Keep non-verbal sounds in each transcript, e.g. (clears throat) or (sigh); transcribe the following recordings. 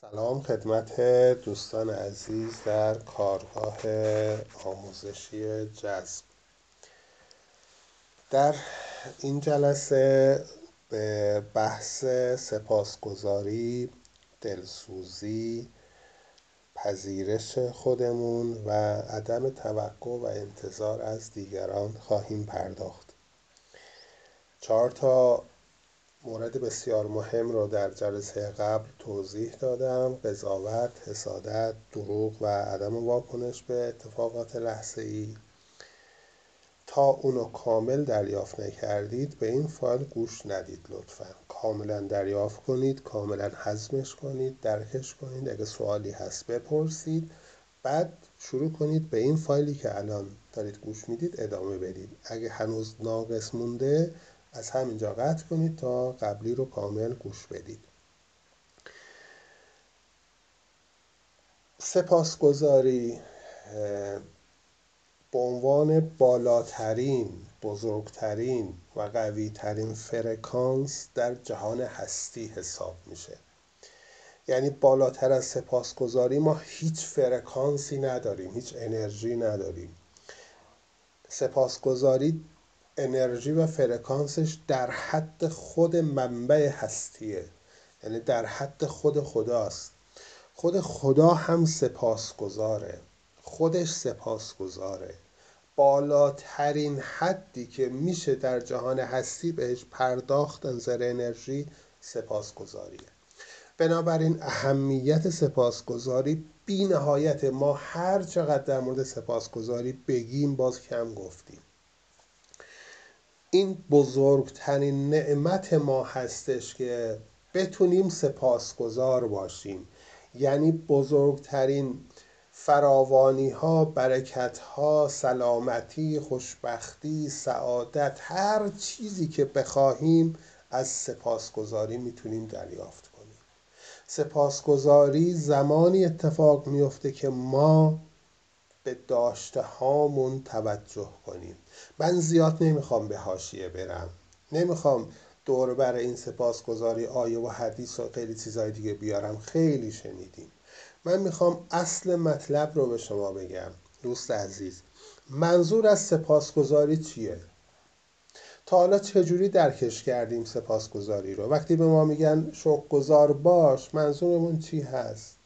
سلام خدمت دوستان عزیز در کارگاه آموزشی جذب. در این جلسه به بحث سپاسگزاری دلسوزی پذیرش خودمون و عدم توقع و انتظار از دیگران خواهیم پرداخت. چهار تا مورد بسیار مهم رو در جلسه قبل توضیح دادم. قضاوت، حسادت، دروغ و عدم واکنش به اتفاقات لحظه ای تا اونو کامل دریافت نکردید به این فایل گوش ندید لطفا. کاملا دریافت کنید کاملا حزمش کنید درکش کنید. اگه سوالی هست بپرسید. بعد شروع کنید به این فایلی که الان دارید گوش می‌دید ادامه بدید. اگه هنوز ناقص مونده از همینجا قطع کنید تا قبلی رو کامل گوش بدید. سپاسگزاری به عنوان بالاترین بزرگترین و قویترین فرکانس در جهان هستی حساب میشه. یعنی بالاتر از سپاسگزاری ما هیچ فرکانسی نداریم هیچ انرژی نداریم. سپاسگزاری انرژی و فرکانسش در حد خود منبع هستیه. یعنی در حد خود خداست. خود خدا هم سپاسگزاره. خودش سپاسگزاره. بالاترین حدی که میشه در جهان هستی بهش پرداخت نظر انرژی سپاسگزاریه. بنابراین اهمیت سپاسگزاری بی نهایت. ما هر چقدر در مورد سپاسگزاری بگیم باز کم گفتیم. این بزرگترین نعمت ما هستش که بتونیم سپاسگزار باشیم. یعنی بزرگترین فراوانی ها برکت ها سلامتی خوشبختی سعادت هر چیزی که بخواهیم از سپاسگزاری می‌تونیم دریافت کنیم. سپاسگزاری زمانی اتفاق میفته که ما به داشته هامون توجه کنیم. من زیاد نمی‌خوام به هاشیه برم. نمی‌خوام دور بر این سپاسگزاری آیه و حدیث و خیلی چیزهای دیگه بیارم. خیلی شنیدیم. من می‌خوام اصل مطلب رو به شما بگم. دوست عزیز منظور از سپاسگزاری چیه؟ تا حالا چجوری درکش کردیم سپاسگزاری رو؟ وقتی به ما میگن شکرگزار باش منظورمون چی هست؟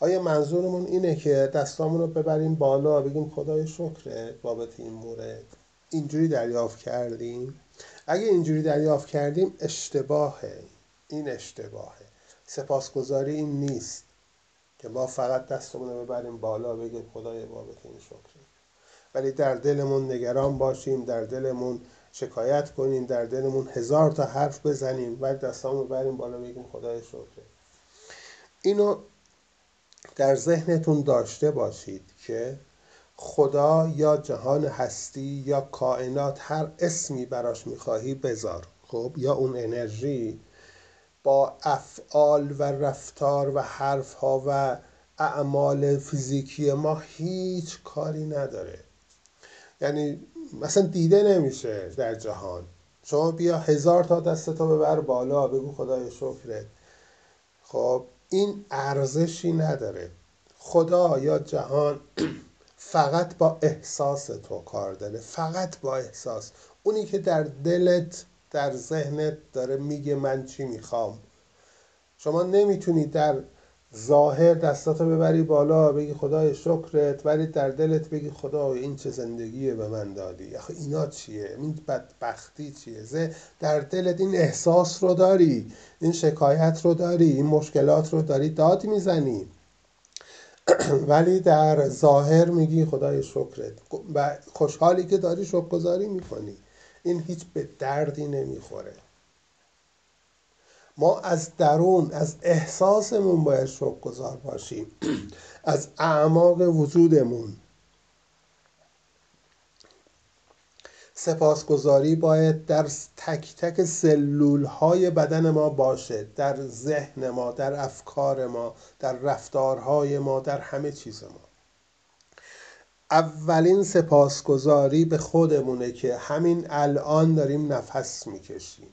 آیا منظورمون اینه که دستامون رو ببریم بالا بگیم خدای شکره بابت این مورد؟ اینجوری دریافت کردیم. اگه اینجوری دریافت کردیم اشتباهه. این اشتباهه. سپاسگزاری این نیست که ما فقط دستمون رو ببریم بالا بگیم خدای بابت این شکره ولی در دلمون نگران باشیم در دلمون شکایت کنیم در دلمون هزار تا حرف بزنیم و دستامون رو ببریم بالا بگیم خدای شکره اینو در ذهنتون داشته باشید که خدا یا جهان هستی یا کائنات هر اسمی براش می‌خواهی بذار. خب؟ یا اون انرژی با افعال و رفتار و حرف ها و اعمال فیزیکی ما هیچ کاری نداره. یعنی مثلا دیده نمیشه در جهان. شما بیا هزار تا دستتو ببر بالا بگو خدای شکرت. خب؟ این ارزشی نداره. خدا یا جهان (clears throat) فقط با احساس تو کار داره فقط با احساس. اونی که در دلت در ذهنت داره میگه من چی می‌خوام. شما نمی‌تونی در ظاهر دستاتو ببری بالا بگی خدای شکرت ولی در دلت بگی خدا این چه زندگیه به من دادی. آخه اینا چیه؟ این بدبختی چیه؟ در دلت این احساس رو داری این شکایت رو داری این مشکلات رو داری داد می‌زنی. (clears throat) ولی در ظاهر میگی خدای شکرت. و خوشحالی که داری شکرگزاری می‌کنی. این هیچ به دردی نمی‌خوره. ما از درون از احساسمون باید شکرگزار باشیم. (clears throat) از اعماق وجودمون. سپاسگزاری باید در تک تک سلول های بدن ما باشه در ذهن ما در افکار ما در رفتارهای ما در همه چیز ما. اولین سپاسگزاری به خودمونه که همین الان داریم نفس می‌کشیم.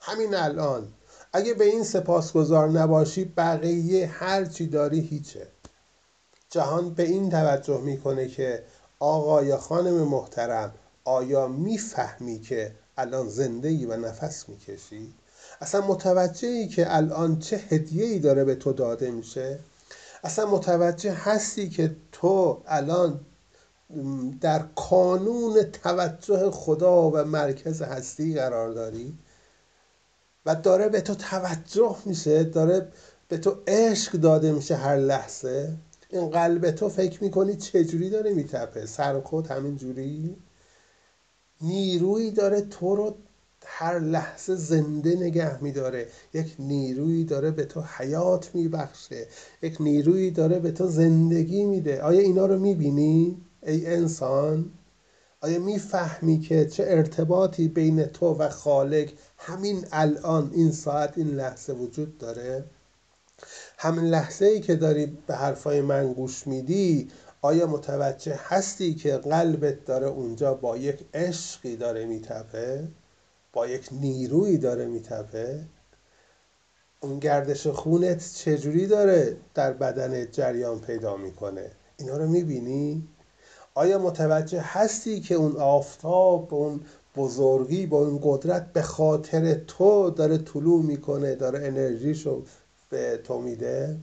همین الان. اگه به این سپاسگزار نباشی بقیه هر چی داری هیچه. جهان به این توجه می‌کنه که آقا یا خانم محترم آیا می‌فهمی که الان زنده ای و نفس می‌کشی؟ اصلا متوجهی که الان چه هدیه ای داره به تو داده میشه؟ اصلا متوجه هستی که تو الان در کانون توجه خدا و مرکز هستی قرار داری و داره به تو توجه میشه داره به تو عشق داده میشه هر لحظه این قلب تو فکر می‌کنی چجوری داره میتپه سر خود همین جوری نیرویی داره تو رو هر لحظه زنده نگه میداره. یک نیرویی داره به تو حیات میبخشه. یک نیرویی داره به تو زندگی میده. آیا اینا رو می‌بینی؟ ای انسان آیا می‌فهمی که چه ارتباطی بین تو و خالق همین الان این ساعت این لحظه وجود داره؟ همین لحظه ای که داری به حرفای من گوش میدی آیا متوجه هستی که قلبت داره اونجا با یک عشقی داره میتپه؟ با یک نیرویی داره میتپه؟ اون گردش خونت چجوری داره در بدن جریان پیدا می‌کنه؟ اینا رو می‌بینی؟ آیا متوجه هستی که اون آفتاب اون بزرگی با اون قدرت به خاطر تو داره طلوع می‌کنه داره انرژیشو به تو میده؟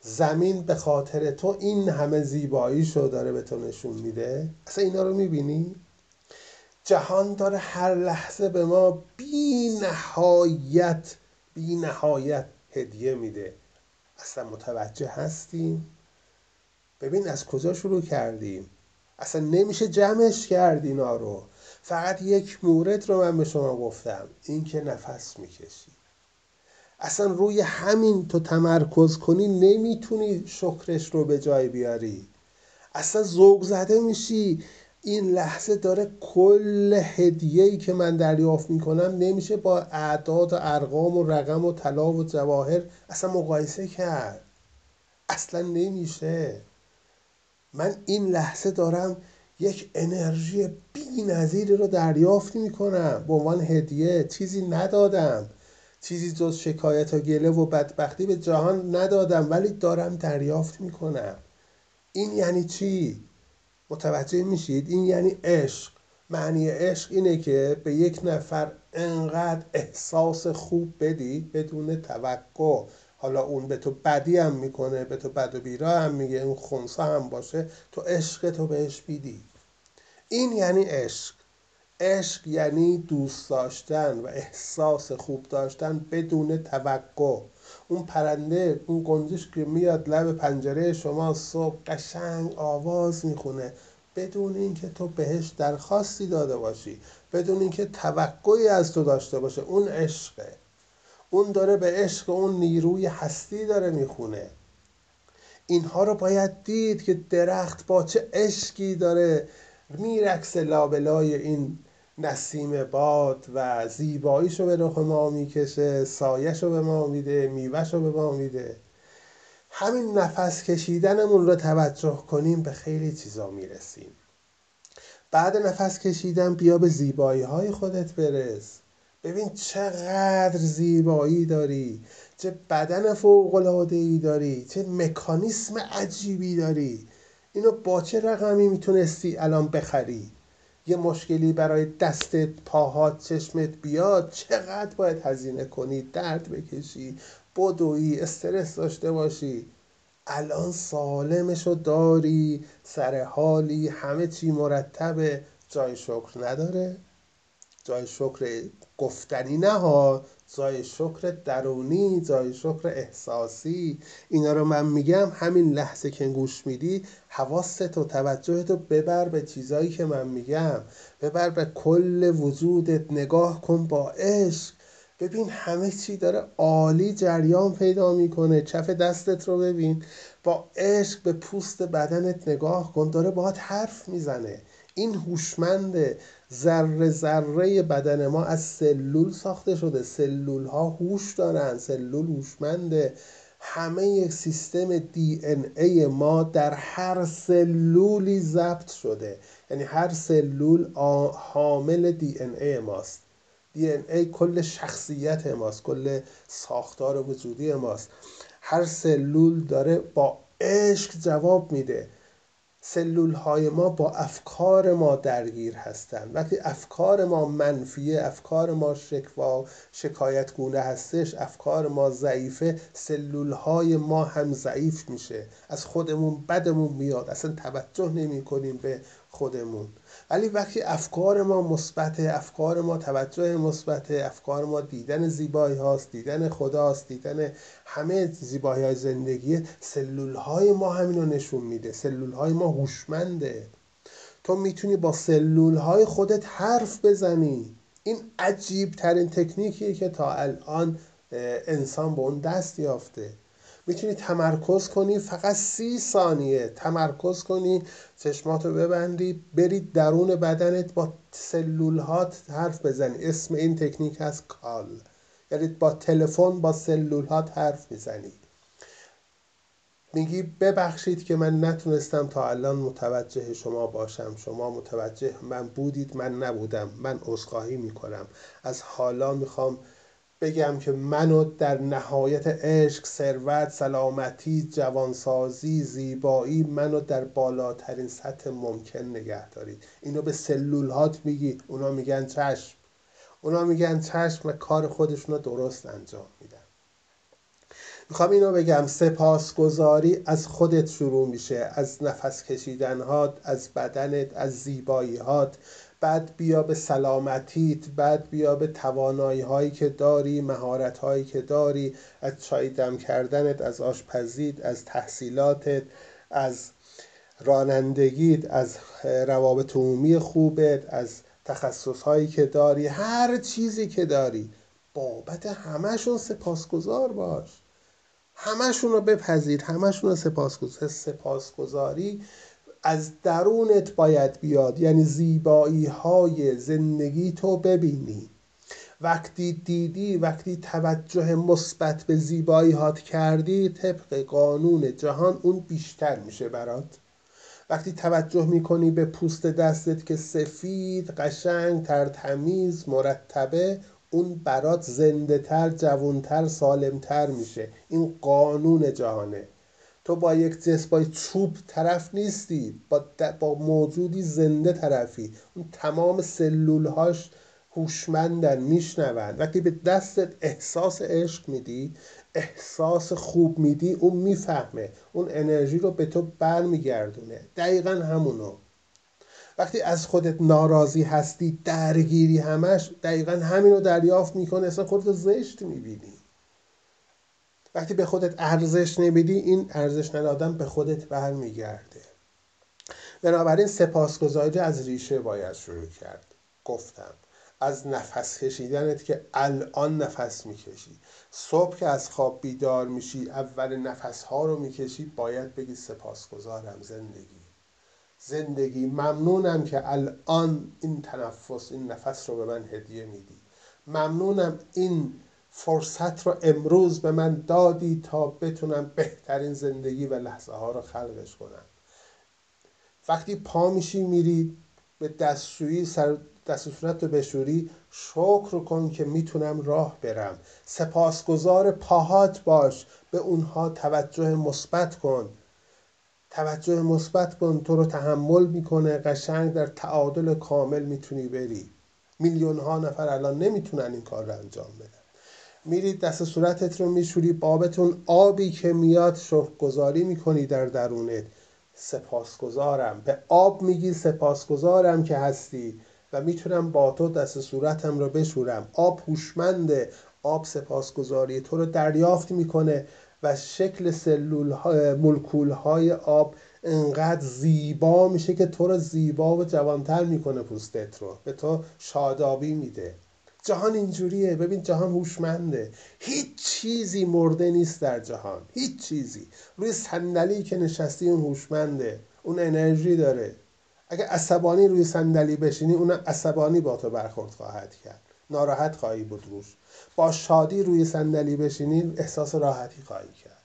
زمین به خاطر تو این همه زیباییشو داره به تو نشون میده؟ اصلا اینا رو می‌بینی؟ جهان داره هر لحظه به ما بی نهایت بی نهایت هدیه میده. اصلا متوجه هستیم؟ ببین از کجا شروع کردیم؟ اصلا نمیشه جمعش کرد اینا رو. فقط یک مورد رو من به شما گفتم این که نفس می‌کشی. اصلا روی همین تو تمرکز کنی نمی‌تونی شکرش رو به جای بیاری. اصلا ذوق زده میشی. این لحظه داره کل هدیه‌ای که من دریافت می‌کنم نمیشه با اعداد و ارقام و رقم و طلا و جواهر اصلا مقایسه کرد. اصلا نمیشه. من این لحظه دارم یک انرژی بی نظیری رو دریافت می‌کنم. به عنوان هدیه چیزی ندادم. چیزی جز شکایت و گله و بدبختی به جهان ندادم ولی دارم دریافت می‌کنم. این یعنی چی؟ متوجه میشید؟ این یعنی عشق. معنی عشق اینه که به یک نفر انقدر احساس خوب بدی بدون توقع. حالا اون به تو بدی هم می‌کنه به تو بد و بیرا هم میگه اون خونسا هم باشه تو عشق تو بهش بیدی این یعنی عشق. عشق یعنی دوست داشتن و احساس خوب داشتن بدون توقع. اون پرنده اون گنجش که میاد لب پنجره شما صبح قشنگ آواز می‌خونه. بدون اینکه تو بهش درخواستی داده باشی بدون اینکه توقعی از تو داشته باشه اون عشقه. اون داره به عشق اون نیروی هستی داره می‌خونه. اینها رو باید دید که درخت با چه عشقی داره میرکس لابلای این نسیم باد و زیباییشو به رخ ما می‌کشه سایشو به ما میده میوهشو به ما میده. همین نفس کشیدنمون رو توجه کنیم به خیلی چیزا می‌رسیم. بعد نفس کشیدن بیا به زیبایی های خودت برس. ببین چقدر زیبایی داری چه بدن فوق ای داری چه مکانیسم عجیبی داری. اینو با چه رقمی می‌تونستی الان بخری؟ یه مشکلی برای دستت پاهات چشمت بیاد چقدر باید هزینه کنی؟ درد بکشی بدوی استرس داشته باشی. الان سالمشو داری سر حالی همه چی مرتبه. جای شکر نداره. جای شکر گفتنی نه ها جای شکر درونی جای شکر احساسی. اینا رو من میگم همین لحظه که گوش میدی حواست و توجهت رو ببر به چیزایی که من میگم. ببر به کل وجودت نگاه کن با عشق. ببین همه چی داره عالی جریان پیدا می‌کنه. کف دستت رو ببین. با عشق به پوست بدنت نگاه کن. داره باهات حرف می‌زنه. این هوشمنده. ذره ذره بدن ما از سلول ساخته شده. سلول ها هوش دارن سلول هوشمنده. همه سیستم دی ان ای ما در هر سلولی ضبط شده. یعنی هر سلول حامل دی ان ای ماست. دی ای کل شخصیت ماست کل ساختار وجودی ماست. هر سلول داره با عشق جواب میده. سلول های ما با افکار ما درگیر هستند. وقتی افکار ما منفیه افکار ما شکوا شکایت گونه هستش افکار ما ضعیفه سلول های ما هم ضعیف میشه. از خودمون بدمون میاد. اصلا توجه نمی کنیم به خودمون. ولی وقتی افکار ما مثبت افکار ما توجه مثبت افکار ما دیدن زیبایی هاست دیدن خداست دیدن همه زیبایی های زندگی سلول های ما همین رو نشون میده. سلول های ما هوشمنده. تو می‌تونی با سلول های خودت حرف بزنی. این عجیب ترین تکنیکیه که تا الان انسان به اون دست یافته. می‌تونی تمرکز کنی فقط سی ثانیه. تمرکز کنی چشماتو ببندی برید درون بدنت با سلولهات حرف بزنی. اسم این تکنیک هست کال. یعنی با تلفن با سلولهات حرف می‌زنی. میگی ببخشید که من نتونستم تا الان متوجه شما باشم. شما متوجه من بودید من نبودم. من عذرخواهی می‌کنم. از حالا می‌خوام بگم که منو در نهایت عشق ثروت سلامتی جوانسازی زیبایی منو در بالاترین سطح ممکن نگه دارید. اینو به سلول هات میگی اونا میگن چشم. اونا میگن چشم و کار خودشون رو درست انجام میدن. می‌خوام اینو بگم سپاسگزاری از خودت شروع میشه از نفس کشیدن هات از بدنت از زیبایی هات بعد بیا به سلامتیت بعد بیا به توانایی هایی که داری مهارت هایی که داری از چای دم کردنت از آشپزیت از تحصیلاتت از رانندگیت از روابط عمومی خوبت از تخصص هایی که داری هر چیزی که داری. بابت همشون سپاسگزار باش. همشون رو بپذیر همشون رو سپاسگزار سپاسگزاری. از درونت باید بیاد. یعنی زیبایی های زندگی تو ببینی. وقتی دیدی وقتی توجه مثبت به زیبایی هات کردی طبق قانون جهان اون بیشتر میشه برات. وقتی توجه می‌کنی به پوست دستت که سفید قشنگ تر تمیز مرتبه اون برات زنده تر جوانتر سالمتر میشه. این قانون جهانه. تو با یک جسم با چوب طرف نیستی با, با موجودی زنده طرفی. اون تمام سلولهاش هوشمندن میشنون. وقتی به دستت احساس عشق میدی احساس خوب میدی اون می‌فهمه. اون انرژی رو به تو برمیگردونه. دقیقا همونو. وقتی از خودت ناراضی هستی درگیری همش دقیقا همین رو دریافت می‌کنه. اصلا خودت زشت می‌بینی. وقتی به خودت ارزش نمیدی این ارزش ندادن به خودت برمیگرده. بنابراین سپاسگزاری از ریشه باید شروع کرد. گفتم از نفس کشیدنت که الان نفس می‌کشی. صبح که از خواب بیدار میشی اول نفس ها رو می‌کشی باید بگی سپاسگزارم زندگی. زندگی ممنونم که الان این تنفس این نفس رو به من هدیه میدی. ممنونم این فرصت رو امروز به من دادی تا بتونم بهترین زندگی و لحظه ها رو خلقش کنم. وقتی پا میشی میری به دستشویی سر دست صورت رو بشوری شکر کن که می‌تونم راه برم. سپاسگزار پاهات باش. به اونها توجه مثبت کن. توجه مثبت کن تو رو تحمل می‌کنه. قشنگ در تعادل کامل می‌تونی بری. میلیون ها نفر الان نمی‌تونن این کار رو انجام بدن. میرید دست صورتت رو میشوری بابتون آبی که میاد گذاری می‌کنی در درونت. سپاسگزارم. به آب میگی سپاسگزارم که هستی و می‌تونم با تو دست صورتم رو بشورم آب هوشمنده. آب سپاسگزاری تو رو دریافت می‌کنه و شکل سلول ملکول های آب انقدر زیبا میشه که تو رو زیبا و جوانتر می‌کنه پوستت رو. به تو شادابی میده. جهان اینجوریه. ببین جهان هوشمنده. هیچ چیزی مرده نیست در جهان. هیچ چیزی. روی صندلی که نشستی اون هوشمنده. اون انرژی داره. اگه عصبانی روی صندلی بشینی اون عصبانی با تو برخورد خواهد کرد. ناراحت خواهی بود روش. با شادی روی صندلی بشینی احساس راحتی خواهی کرد.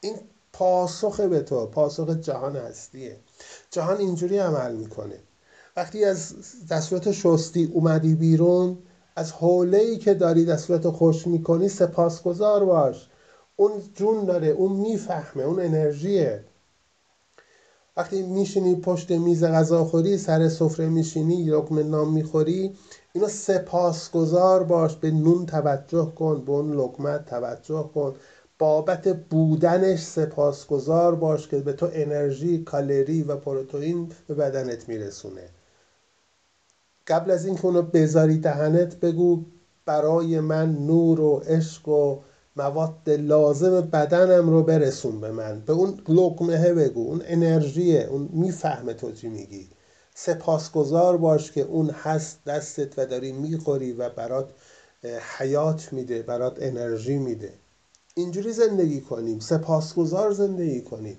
این پاسخ به تو پاسخ جهان هستیه. جهان اینجوری عمل می‌کنه. وقتی از دستورات شستی اومدی بیرون از حوله ای که داری در صورت خوش می‌کنی سپاسگزار باش. اون جون داره اون می‌فهمه اون انرژیه. وقتی میشینی پشت میز غذاخوری سر سفره میشینی لقمه نام می‌خوری اینو سپاسگزار باش. به نون توجه کن به اون لقمت توجه کن. بابت بودنش سپاسگزار باش که به تو انرژی کالری و پروتئین به بدنت میرسونه. قبل از اینکه اونو بذاری دهنت بگو برای من نور و عشق و مواد لازم بدنم رو برسون به من. به اون لقمه بگو اون انرژیه اون می‌فهمه تو چی میگی. سپاسگزار باش که اون هست دستت و داری می‌خوری و برات حیات میده برات انرژی میده. اینجوری زندگی کنیم سپاسگزار زندگی کنیم.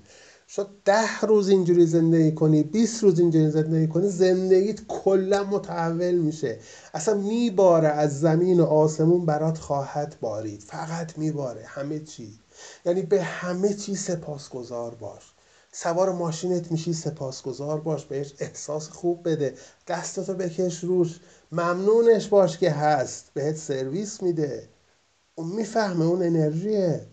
شاید ده روز اینجوری زندگی کنی 20 روز اینجوری زندگی کنی زندگیت کلا متحول میشه. اصلا میباره از زمین و آسمون برات خواهد بارید. فقط میباره. همه چی. یعنی به همه چی سپاسگزار باش. سوار ماشینت میشی سپاسگزار باش. بهش احساس خوب بده. دستتو بکش روش. ممنونش باش که هست. بهت سرویس میده. اون می‌فهمه اون انرژیه.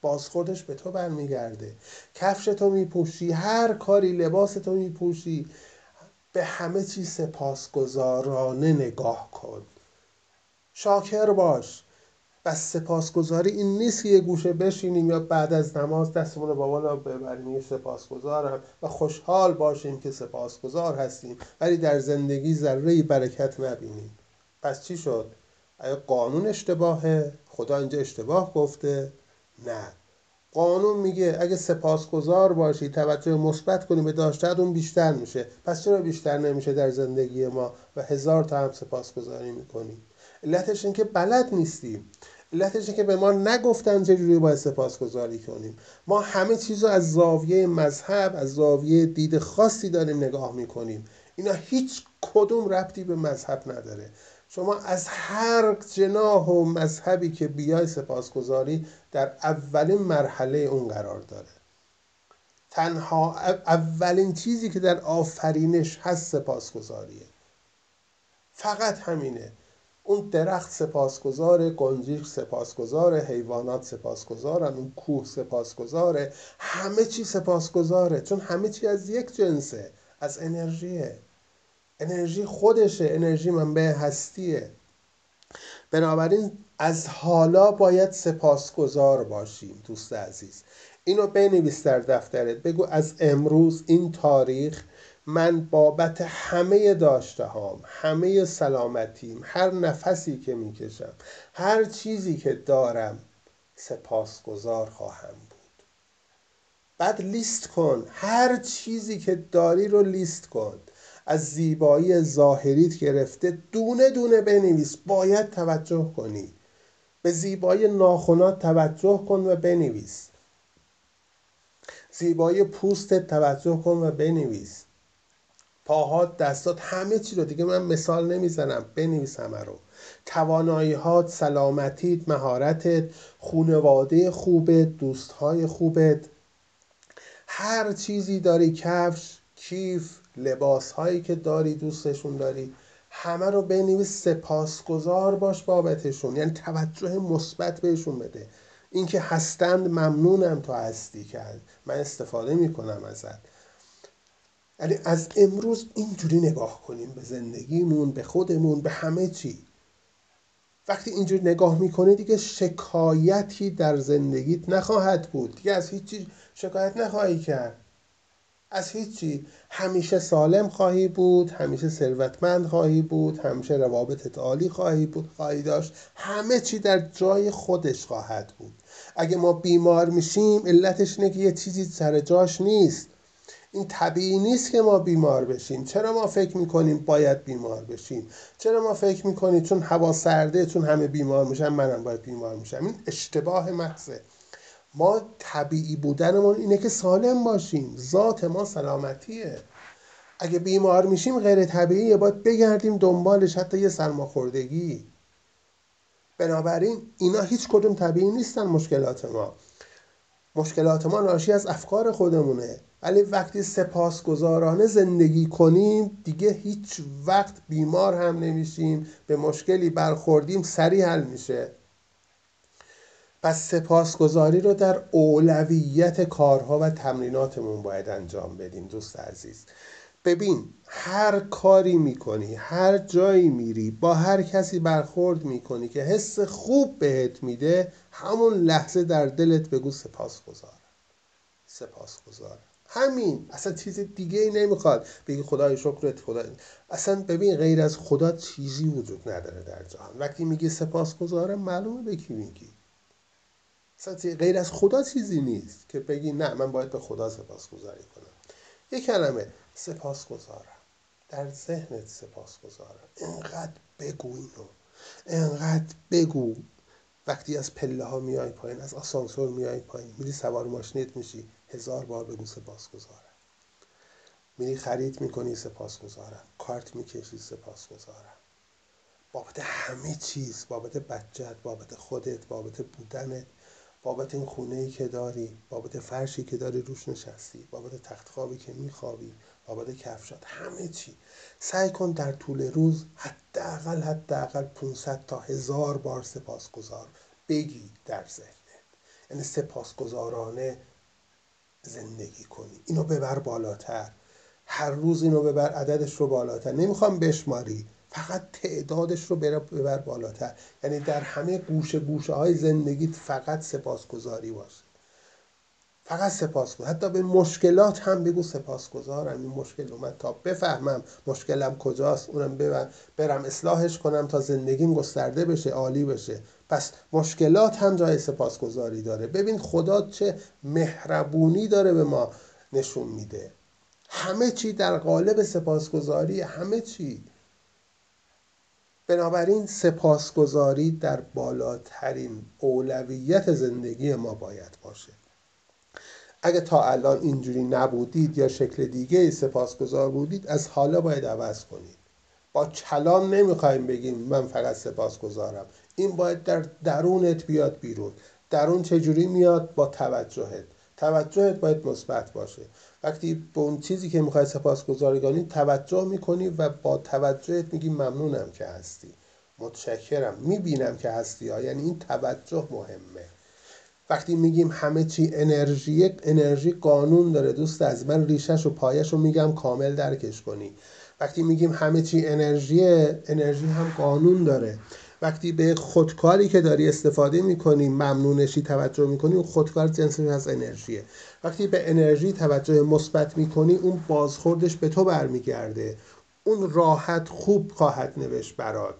بازخوردش به تو برمیگرده. کفش تو میپوشی هر کاری لباس تو میپوشی. به همه چیز سپاسگزارانه نگاه کن. شاکر باش. بس سپاسگزاری این نیست که یه گوشه بشینیم یا بعد از نماز دستمون رو با بالا ببریم. سپاسگزارم و خوشحال باشیم که سپاسگزار هستیم. ولی در زندگی ذره برکت نبینیم. پس چی شد؟ آیا قانون اشتباهه؟ خدا اینجا اشتباه گفته. نه. قانون میگه اگه سپاسگزار باشی توجه مثبت کنی به داشتت اون بیشتر میشه. پس چرا بیشتر نمیشه در زندگی ما و هزار تا هم سپاسگزاری می‌کنیم علتش این که بلد نیستیم علتش این که به ما نگفتن چجوری باید سپاسگزاری کنیم. ما همه چیز از زاویه مذهب از زاویه دید خاصی داریم نگاه می‌کنیم. اینا هیچ کدوم ربطی به مذهب نداره. شما از هر جناح و مذهبی که بیای سپاسگزاری در اولین مرحله اون قرار داره. تنها اولین چیزی که در آفرینش هست سپاسگزاریه. فقط همینه. اون درخت سپاسگزاره گنجیش سپاسگزاره حیوانات سپاسگزارن اون کوه سپاسگزاره. همه چی سپاسگزاره چون همه چی از یک جنسه از انرژیه. انرژی خودشه انرژی منبع هستیه. بنابراین از حالا باید سپاسگزار باشیم دوست عزیز. اینو بنویس در دفترت. بگو از امروز این تاریخ من بابت همه داشته هام همه سلامتیم هر نفسی که می‌کشم هر چیزی که دارم سپاسگزار خواهم بود. بعد لیست کن. هر چیزی که داری رو لیست کن. از زیبایی ظاهریت گرفته دونه دونه بنویس. باید توجه کنی. به زیبایی ناخونات توجه کن و بنویس. زیبایی پوستت توجه کن و بنویس. پاهات دستات همه چی رو. دیگه من مثال نمی‌زنم. بنویس همه رو. تواناییهات سلامتیت مهارتت خونواده خوبت دوستهای خوبت. هر چیزی داری کفش کیف لباس هایی که داری دوستشون داری همه رو بنویس سپاسگزار باش بابتشون. یعنی توجه مثبت بهشون بده. اینکه هستند ممنونم تو هستی کرد من استفاده می‌کنم ازت. یعنی از امروز اینجوری نگاه کنیم به زندگیمون به خودمون به همه چی. وقتی اینجوری نگاه می‌کنی دیگه شکایتی در زندگیت نخواهد بود. دیگه از هیچی شکایت نخواهی کرد. از هیچی. همیشه سالم خواهی بود همیشه ثروتمند خواهی بود همیشه روابط عالی خواهی بود خواهی داشت. همه چی در جای خودش خواهد بود. اگه ما بیمار میشیم علتش اینه که یه چیزی سر جاش نیست. این طبیعی نیست که ما بیمار بشیم. چرا ما فکر می‌کنیم باید بیمار بشیم؟ چرا ما فکر می‌کنیم چون هوا سرده چون همه بیمار میشن منم باید بیمار میشم؟ این اشتباه محضه. ما طبیعی بودنمون اینه که سالم باشیم. ذات ما سلامتیه. اگه بیمار میشیم غیر طبیعیه. باید بگردیم دنبالش حتی یه سرماخوردگی. بنابراین اینا هیچ کدوم طبیعی نیستن مشکلات ما. مشکلات ما ناشی از افکار خودمونه. ولی وقتی سپاسگزارانه زندگی کنیم دیگه هیچ وقت بیمار هم نمیشیم. به مشکلی برخوردیم سریع حل میشه. پس سپاسگزاری رو در اولویت کارها و تمریناتمون باید انجام بدیم دوست عزیز. ببین هر کاری می‌کنی هر جایی میری با هر کسی برخورد می‌کنی که حس خوب بهت میده همون لحظه در دلت بگو سپاسگزارم. سپاسگزارم. همین. اصلا چیز دیگه ای نمی‌خواد. بگی خدای شکرت خدا اصلا ببین غیر از خدا چیزی وجود نداره در جهان. وقتی میگی سپاسگزارم معلومه به کی میگی. اصلا غیر از خدا چیزی نیست که بگی نه من باید به خدا سپاسگزاری کنم. یه کلمه سپاسگزارم. در ذهنت سپاسگزارم. انقدر بگو اینو. انقدر بگو. وقتی از پله ها میای پایین از آسانسور میای پایین میری سوار ماشینت میشی هزار بار بگو سپاسگزارم. میری خرید می‌کنی سپاسگزارم. کارت می‌کشی سپاسگزارم. بابت همه چیز بابت بچت بابت خودت بابت بودنت بابت این خونه ای که داری بابت فرشی که داری روش نشستی بابت تخت خوابی که میخوابی بابت کفشات همه چی. سعی کن در طول روز حداقل حداقل 500 تا هزار بار سپاسگزار بگی در ذهنت. یعنی سپاسگزارانه زندگی کنی. اینو ببر بالاتر. هر روز اینو ببر عددش رو بالاتر. نمی‌خوام بشماری. فقط تعدادش رو ببر بالاتر. یعنی در همه گوشه گوشه های زندگیت فقط سپاسگزاری باشه. فقط سپاسگزار. حتی به مشکلات هم بگو سپاسگزارم. این مشکل اومد تا بفهمم مشکلم کجاست. اونم برم اصلاحش کنم تا زندگیم گسترده بشه عالی بشه. پس مشکلات هم جای سپاسگزاری داره. ببین خدا چه مهربونی داره به ما نشون میده. همه چی در قالب سپاسگزاری همه چی. بنابراین سپاسگزاری در بالاترین اولویت زندگی ما باید باشه. اگه تا الان اینجوری نبودید یا شکل دیگه سپاسگزار بودید از حالا باید عوض کنید. با کلام نمی‌خوایم بگیم من فقط سپاسگزارم. این باید در درونت بیاد بیرون. درون چجوری میاد؟ با توجهت. توجهت باید مثبت باشه. وقتی به اون چیزی که می‌خوای سپاسگزاری کنی توجه می‌کنی و با توجهت میگی ممنونم که هستی. متشکرم. می‌بینم که هستی ها. یعنی این توجه مهمه. وقتی میگیم همه چی انرژی انرژی قانون داره دوست از من ریشش و پایش رو میگم کامل درکش کنی. وقتی میگیم همه چی انرژی انرژی هم قانون داره. وقتی به خودکاری که داری استفاده می‌کنی ممنونشی توجه می‌کنی اون خودکار جنسش از انرژیه وقتی به انرژی توجه مثبت می‌کنی اون بازخوردش به تو برمیگرده. اون راحت خوب خواهد نوشت برات.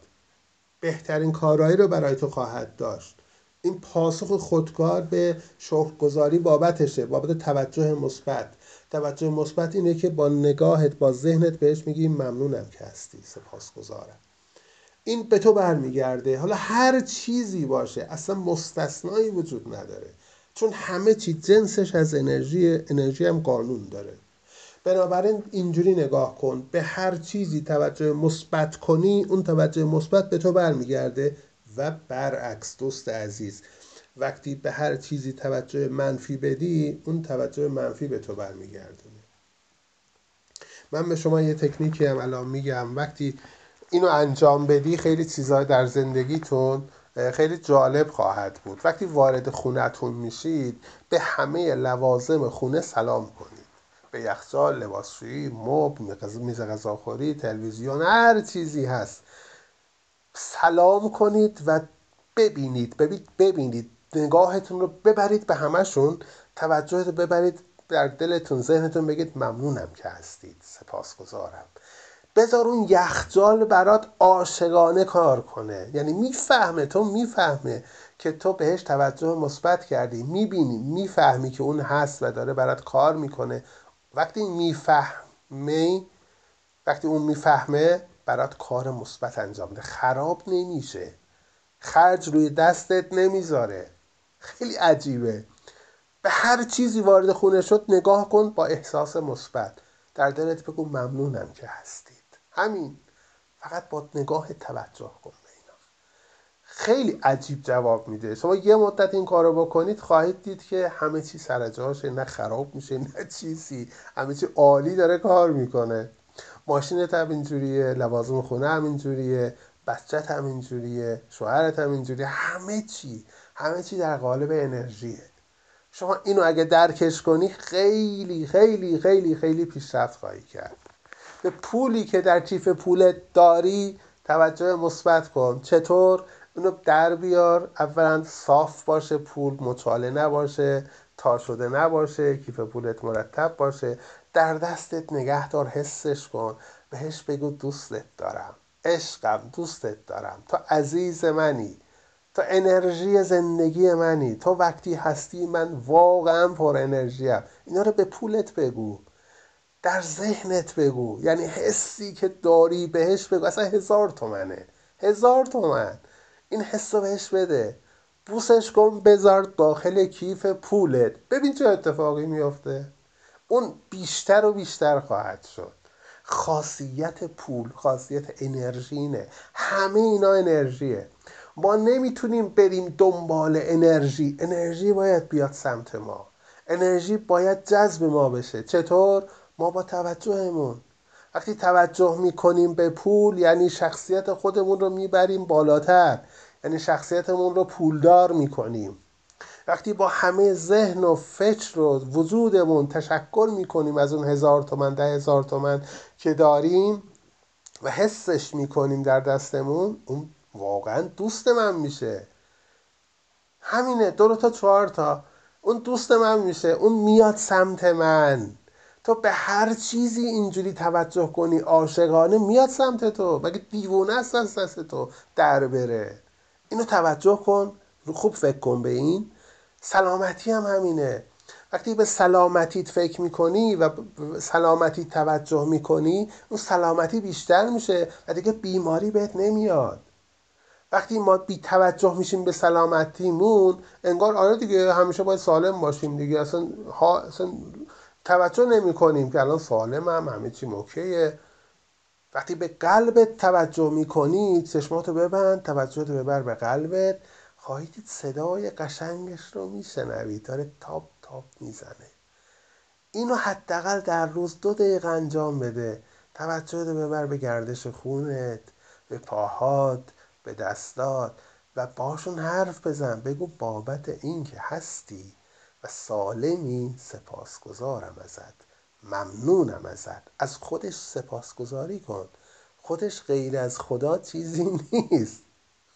بهترین کارهایی رو برای تو خواهد داشت. این پاسخ خودکار به شکرگزاری بابتشه بابت توجه مثبت. توجه مثبت اینه که با نگاهت با ذهنت بهش میگی ممنونم که هستی سپاسگزارم. این به تو برمیگرده. حالا هر چیزی باشه اصلا مستثنایی وجود نداره. چون همه چی جنسش از انرژی انرژی هم قانون داره. بنابراین اینجوری نگاه کن به هر چیزی توجه مثبت کنی اون توجه مثبت به تو برمیگرده و برعکس دوست عزیز. وقتی به هر چیزی توجه منفی بدی اون توجه منفی به تو برمیگردونه. من به شما یه تکنیکی هم الان میگم. وقتی اینو انجام بدی خیلی چیزها در زندگیتون خیلی جالب خواهد بود. وقتی وارد خونتون میشید به همه لوازم خونه سلام کنید. به یخچال لباسشویی مبل میز غذاخوری تلویزیون هر چیزی هست. سلام کنید و ببینید. ببینید ببینید. نگاهتون رو ببرید به همشون توجهت رو ببرید. در دلتون ذهنتون بگید ممنونم که هستید. سپاسگزارم. بذار اون یخجال برات عاشقانه کار کنه. یعنی می‌فهمه تو می‌فهمه که تو بهش توجه مثبت کردی. می‌بینی می‌فهمی که اون هست و داره برات کار می‌کنه. وقتی می‌فهمی وقتی اون می‌فهمه برات کار مثبت انجام ده خراب نمیشه. خرج روی دستت نمی‌ذاره. خیلی عجیبه. به هر چیزی وارد خونه شد نگاه کن با احساس مثبت. در دلت بگو ممنونم که هستید همین فقط با نگاه توجه کن به اینا. خیلی عجیب جواب میده. شما یه مدت این کارو بکنید خواهید دید که همه چی سر جاشه نه خراب میشه نه چیزی. همه چی عالی داره کار می‌کنه. ماشینت هم اینجوریه لوازم خونه هم اینجوریه بچت هم اینجوریه شوهرت هم اینجوریه. همه چی همه چی در قالب انرژیه. شما اینو اگه درکش کنی خیلی خیلی خیلی خیلی پیشرفت خواهی کرد. به پولی که در کیف پولت داری توجه مثبت کن. چطور؟ اونو در بیار. اولا صاف باشه پول مچاله نباشه تا شده نباشه کیف پولت مرتب باشه. در دستت نگه دار حسش کن. بهش بگو دوستت دارم. عشقم دوستت دارم. تو عزیز منی. تو انرژی زندگی منی. تو وقتی هستی من واقعا پر انرژیم. اینا رو به پولت بگو. در ذهنت بگو. یعنی حسی که داری بهش بگو. اصلا هزار تومنه. هزار تومن. این حس رو بهش بده. بوسش کن بذار داخل کیف پولت. ببین چه اتفاقی میافته. اون بیشتر و بیشتر خواهد شد. خاصیت پول خاصیت انرژینه همه اینا انرژیه. ما نمی‌تونیم بریم دنبال انرژی. انرژی باید بیاد سمت ما. انرژی باید جذب ما بشه. چطور؟ ما با توجهمون. وقتی توجه می‌کنیم به پول یعنی شخصیت خودمون رو می‌بریم بالاتر یعنی شخصیتمون رو پولدار می‌کنیم. وقتی با همه ذهن و فکر و وجودمون تشکر می‌کنیم از اون هزار تومن ده هزار تومن که داریم و حسش می‌کنیم در دستمون اون واقعا دوست من میشه. همینه دو تا چهار تا. اون دوست من میشه اون میاد سمت من. تو به هر چیزی اینجوری توجه کنی عاشقانه میاد سمت تو. مگه دیوونه است از دست تو در بره؟ اینو توجه کن. خوب فکر کن به این. سلامتی هم همینه. وقتی به سلامتیت فکر می‌کنی و سلامتی توجه می‌کنی اون سلامتی بیشتر میشه و دیگه بیماری بهت نمیاد. وقتی ما بی توجه میشیم به سلامتیمون انگار آره دیگه همیشه باید سالم باشیم دیگه. اصلا, ها اصلا توجه نمی کنیم که الان سالم هم همه چی موکیه وقتی به قلبت توجه می‌کنی چشماتو ببند توجه ببر به قلبت. خواهید دید صدای قشنگش رو میشنوید داره تاپ تاپ می‌زنه اینو حداقل در روز دو دقیقه انجام بده. توجه ببر به گردش خونت به پاهات به دستات و باشون حرف بزن. بگو بابت این که هستی. و سالمی سپاسگزارم ازت. ممنونم ازت. از خودش سپاسگزاری کن. خودش غیر از خدا چیزی (laughs) نیست.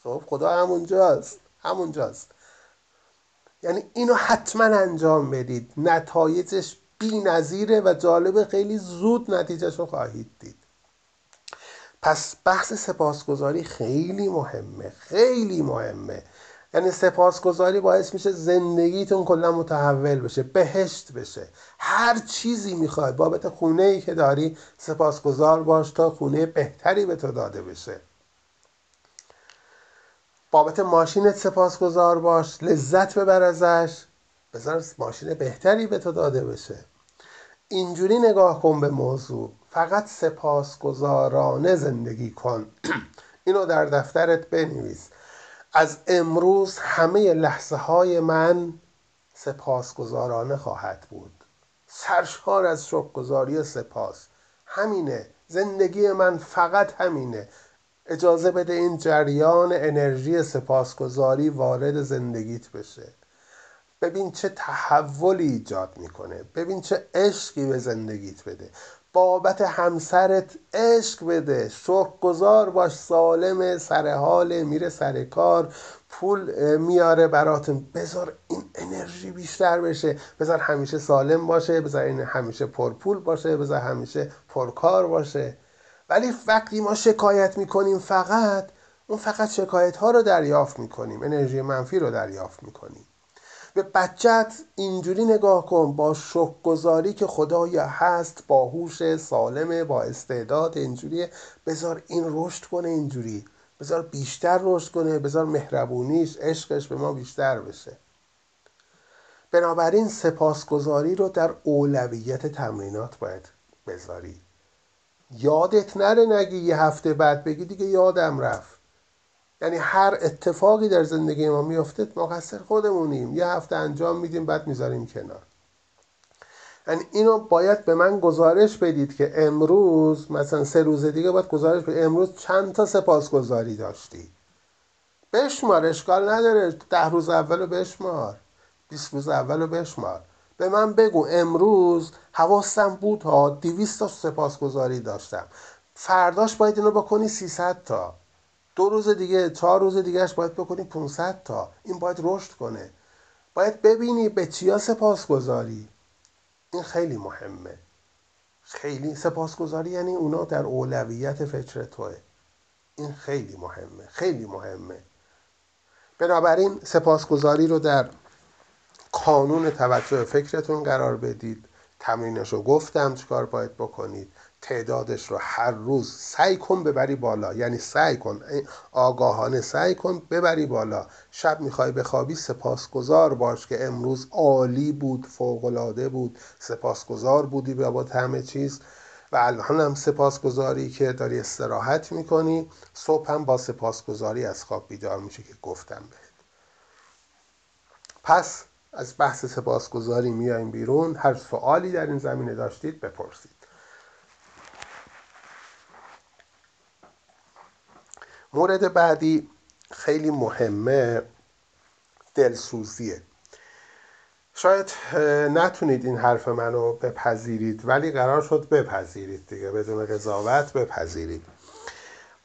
خب خدا همونجاست. همونجاست. یعنی اینو حتما انجام بدید. نتایجش بی نظیره و جالب خیلی زود نتیجهش رو خواهید دید. پس بحث سپاسگزاری خیلی مهمه. خیلی مهمه. یعنی سپاسگزاری باعث میشه زندگیتون کلا متحول بشه بهشت بشه. هر چیزی می‌خوای بابت خونه ای که داری سپاسگزار باش تا خونه بهتری به تو داده بشه. بابت ماشینت سپاسگزار باش لذت ببر ازش بذار ماشین بهتری به تو داده بشه. اینجوری نگاه کن به موضوع فقط سپاسگزارانه زندگی کن. (clears throat) اینو در دفترت بنویس. از امروز همه لحظه های من سپاسگزارانه خواهد بود. سرشار از شکرگزاری سپاس. همینه. زندگی من فقط همینه. اجازه بده این جریان انرژی سپاسگزاری وارد زندگیت بشه. ببین چه تحولی ایجاد می‌کنه. ببین چه عشقی به زندگیت بده. بابت همسرت عشق بده. گذار باش سالم سر حال میره سر کار. پول میاره براتون. بذار این انرژی بیشتر بشه. بذار همیشه سالم باشه بذار این همیشه پرپول باشه بذار همیشه پرکار باشه. ولی وقتی ما شکایت می‌کنیم فقط اون فقط شکایت ها رو دریافت می‌کنیم. انرژی منفی رو دریافت می‌کنیم. به بچت اینجوری نگاه کن با گذاری که خدای هست با هوش سالمه با استعداد اینجوری بذار این رشد کنه اینجوری. بذار بیشتر رشد کنه بذار مهربونیش عشقش به ما بیشتر بشه. بنابراین سپاسگزاری رو در اولویت تمرینات باید بذاری. یادت نره نگی یه هفته بعد بگی دیگه یادم رفت. یعنی هر اتفاقی در زندگی ما میفته مقصر خودمونیم. یه هفته انجام میدیم بعد می‌ذاریم کنار. یعنی اینو باید به من گزارش بدید که امروز مثلا سه روز دیگه باید گزارش بدید. امروز چند تا سپاسگزاری داشتی؟ بشمار اشکال نداره. ده روز اول رو بشمار. بیست روز اول رو بشمار. به من بگو امروز حواستم بود ها دیویست تا سپاسگزاری داشتم. فرداش باید اینو بکنی 300 تا. دو روز دیگه چهار روز دیگهش باید بکنی 500 تا. این باید رشد کنه. باید ببینی به چیا سپاسگزاری. این خیلی مهمه. خیلی سپاسگزاری یعنی اونا در اولویت فکر توه. این خیلی مهمه. خیلی مهمه. بنابراین سپاسگزاری رو در کانون توجه فکرتون قرار بدید. تمرینش رو گفتم چیکار باید بکنید. تعدادش رو هر روز سعی کن ببری بالا. یعنی سعی کن آگاهانه سعی کن ببری بالا. شب می‌خوای بخوابی سپاسگزار باش که امروز عالی بود فوقالعاده بود. سپاسگزار بودی با همه چیز. و الان هم سپاسگزاری که داری استراحت می‌کنی. صبح هم با سپاسگزاری از خواب بیدار میشه که گفتم بهت. پس از بحث سپاسگزاری میایم بیرون. هر سوالی در این زمینه داشتید بپرسید. مورد بعدی خیلی مهمه دلسوزیه. شاید نتونید این حرف منو بپذیرید ولی قرار شد بپذیرید دیگه. بدون قضاوت بپذیرید.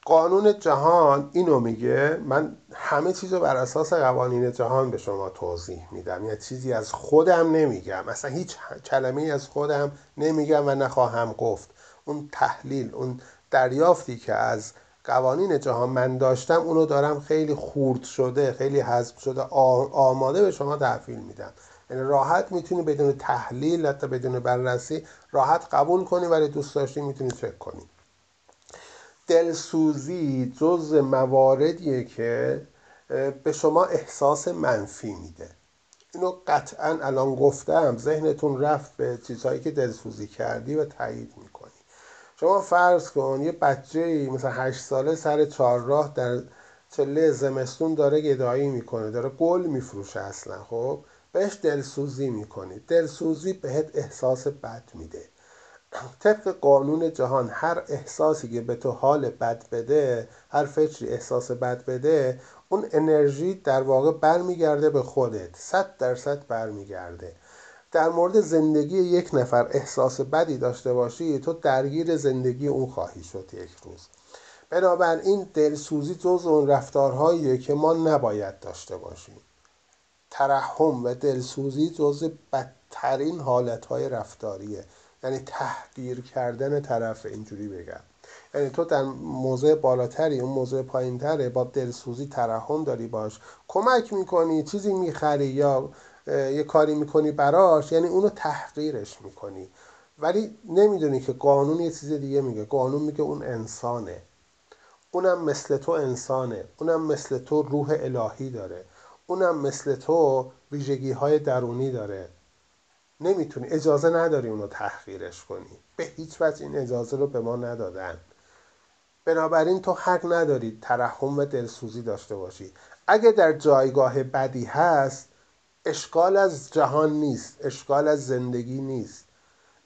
قانون جهان اینو میگه. من همه چیز رو بر اساس قوانین جهان به شما توضیح میدم. یعنی چیزی از خودم نمیگم. اصلا هیچ کلمه از خودم نمیگم و نخواهم گفت. اون تحلیل اون دریافتی که از قوانین جهان من داشتم اونو دارم خیلی خورد شده خیلی حذف شده آماده به شما تحویل میدم. یعنی راحت می‌تونی بدون تحلیل حتی بدون بررسی راحت قبول کنی ولی دوست داشتی می‌تونی چک کنی. دلسوزی جز مواردیه که به شما احساس منفی میده. اینو قطعا الان گفتم ذهنتون رفت به چیزهایی که دلسوزی کردی و تایید می‌کنی شما فرض کن یه بچه مثلا هشت ساله سر چهارراه در چله زمستون داره گدایی می‌کنه داره گل میفروشه اصلا خب؟ بهش دلسوزی می‌کنی. دلسوزی بهت احساس بد میده. طبق قانون جهان هر احساسی که به تو حال بد بده هر فکری احساس بد بده اون انرژی در واقع برمیگرده به خودت صد درصد برمیگرده. در مورد زندگی یک نفر احساس بدی داشته باشی تو درگیر زندگی اون خواهی شد یک روز. بنابراین دلسوزی جز اون رفتارهاییه که ما نباید داشته باشیم. ترحم و دلسوزی جز بدترین حالتهای رفتاریه. یعنی تحقیر کردن طرف اینجوری بگم. یعنی تو در موضع بالاتری اون موضع پایینتره با دلسوزی ترحم داری باش. کمک می‌کنی چیزی می‌خری یا یه کاری می‌کنی براش یعنی اونو تحقیرش می‌کنی. ولی نمی‌دونی که قانون یه چیز دیگه میگه. قانون میگه اون انسانه. اونم مثل تو انسانه. اونم مثل تو روح الهی داره. اونم مثل تو ویژگی های درونی داره. نمی‌تونی اجازه نداری اونو تحقیرش کنی. به هیچ وجه این اجازه رو به ما ندادن. بنابراین تو حق نداری ترحم و دلسوزی داشته باشی. اگه در جایگاه بدی هست اشکال از جهان نیست اشکال از زندگی نیست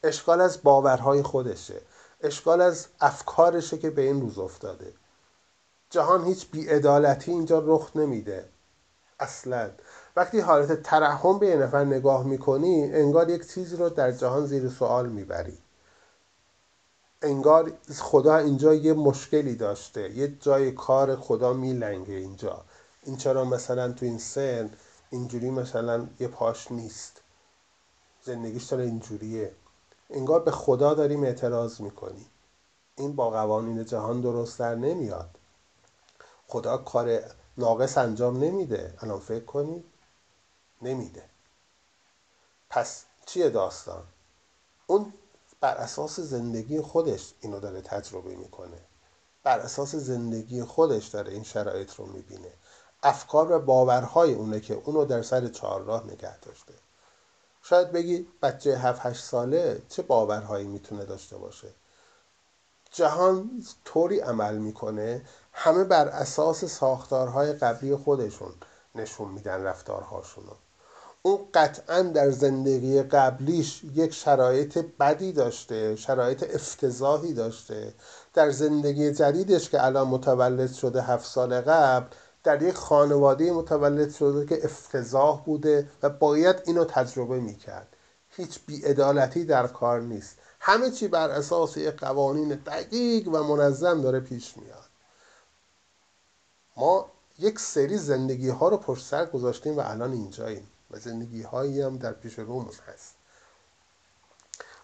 اشکال از باورهای خودشه اشکال از افکارشه که به این روز افتاده. جهان هیچ بیعدالتی اینجا رخ نمیده اصلا. وقتی حالت ترحم به یه نفر نگاه می‌کنی انگار یک چیزی رو در جهان زیر سوال می‌بری. انگار خدا اینجا یه مشکلی داشته یه جای کار خدا میلنگه اینجا. این چرا مثلا تو این سن اینجوری مثلا یه پاش نیست. زندگیش داره اینجوریه؟ انگار به خدا داریم اعتراض می‌کنی این با قوانین جهان درست در نمیاد. خدا کار ناقص انجام نمیده. الان فکر کنید. نمیده. پس چیه داستان؟ اون بر اساس زندگی خودش اینو داره تجربه می‌کنه. بر اساس زندگی خودش داره این شرایط رو می‌بینه. افکار و باورهای اونه که اونو در سر چهارراه نگه داشته. شاید بگی بچه 7 8 ساله چه باورهایی می‌تونه داشته باشه؟ جهان طوری عمل می‌کنه همه بر اساس ساختارهای قبلی خودشون نشون میدن رفتارهاشون اون قطعا در زندگی قبلیش یک شرایط بدی داشته شرایط افتضاحی داشته. در زندگی جدیدش که الان متولد شده هفت سال قبل در یک خانواده متولد شده که افتضاح بوده و باید اینو تجربه می‌کرد. هیچ بیعدالتی در کار نیست. همه چی بر اساس یک قوانین دقیق و منظم داره پیش میاد. ما یک سری زندگی ها رو پشت سر گذاشتیم و الان اینجاییم و زندگی هایی هم در پیش رومون هست.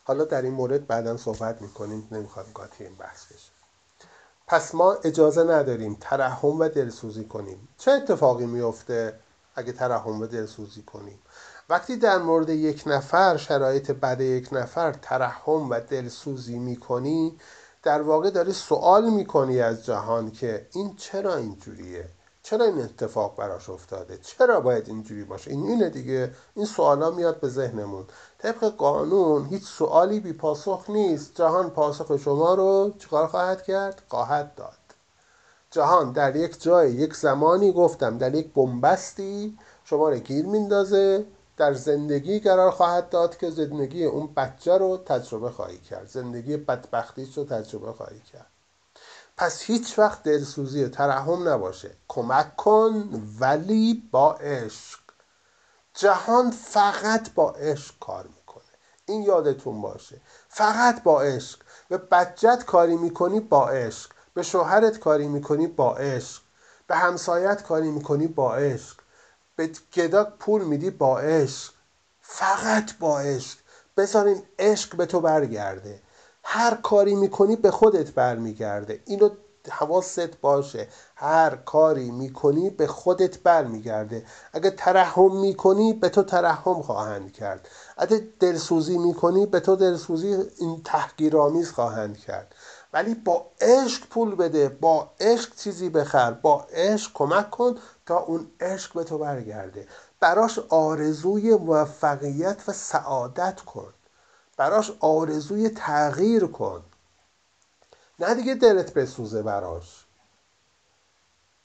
حالا در این مورد بعدا صحبت می‌کنیم. نمی‌خواد قاطی این بحث بشه. پس ما اجازه نداریم ترحم و دلسوزی کنیم. چه اتفاقی میفته اگه ترحم و دلسوزی کنیم؟ وقتی در مورد یک نفر شرایط بد یک نفر ترحم و دلسوزی می‌کنی در واقع داری سوال می‌کنی از جهان که این چرا اینجوریه؟ چرا این اتفاق براش افتاده؟ چرا باید اینجوری باشه؟ این اینه دیگه. این سوالا میاد به ذهنمون. طبق قانون هیچ سوالی بی پاسخ نیست. جهان پاسخ شما رو چیکار خواهد کرد؟ خواهد داد. جهان در یک جای یک زمانی گفتم در یک بنبستی شما رو گیر میندازه. در زندگی قرار خواهد داد که زندگی اون بچه رو تجربه خواهی کرد. زندگی بدبختیش رو تجربه خواهی کرد. پس هیچ وقت دلسوزی و ترحم نباشه. کمک کن ولی با عشق. جهان فقط با عشق کار می‌کنه. این یادتون باشه. فقط با عشق. به بچت کاری می‌کنی با عشق. به شوهرت کاری می‌کنی با عشق. به همسایت کاری می‌کنی با عشق. به گدا پول میدی با عشق. فقط با عشق. بذارین عشق به تو برگرده. هر کاری می‌کنی به خودت برمیگرده. اینو حواست باشه. هر کاری می‌کنی به خودت برمیگرده. اگه ترحم می‌کنی به تو ترحم خواهند کرد. اگه دلسوزی می‌کنی به تو دلسوزی این تحقیرآمیز خواهند کرد. ولی با عشق پول بده. با عشق چیزی بخر. با عشق کمک کن تا اون عشق به تو برگرده. براش آرزوی موفقیت و سعادت کن. براش آرزوی تغییر کن. نه دیگه دلت بسوزه براش.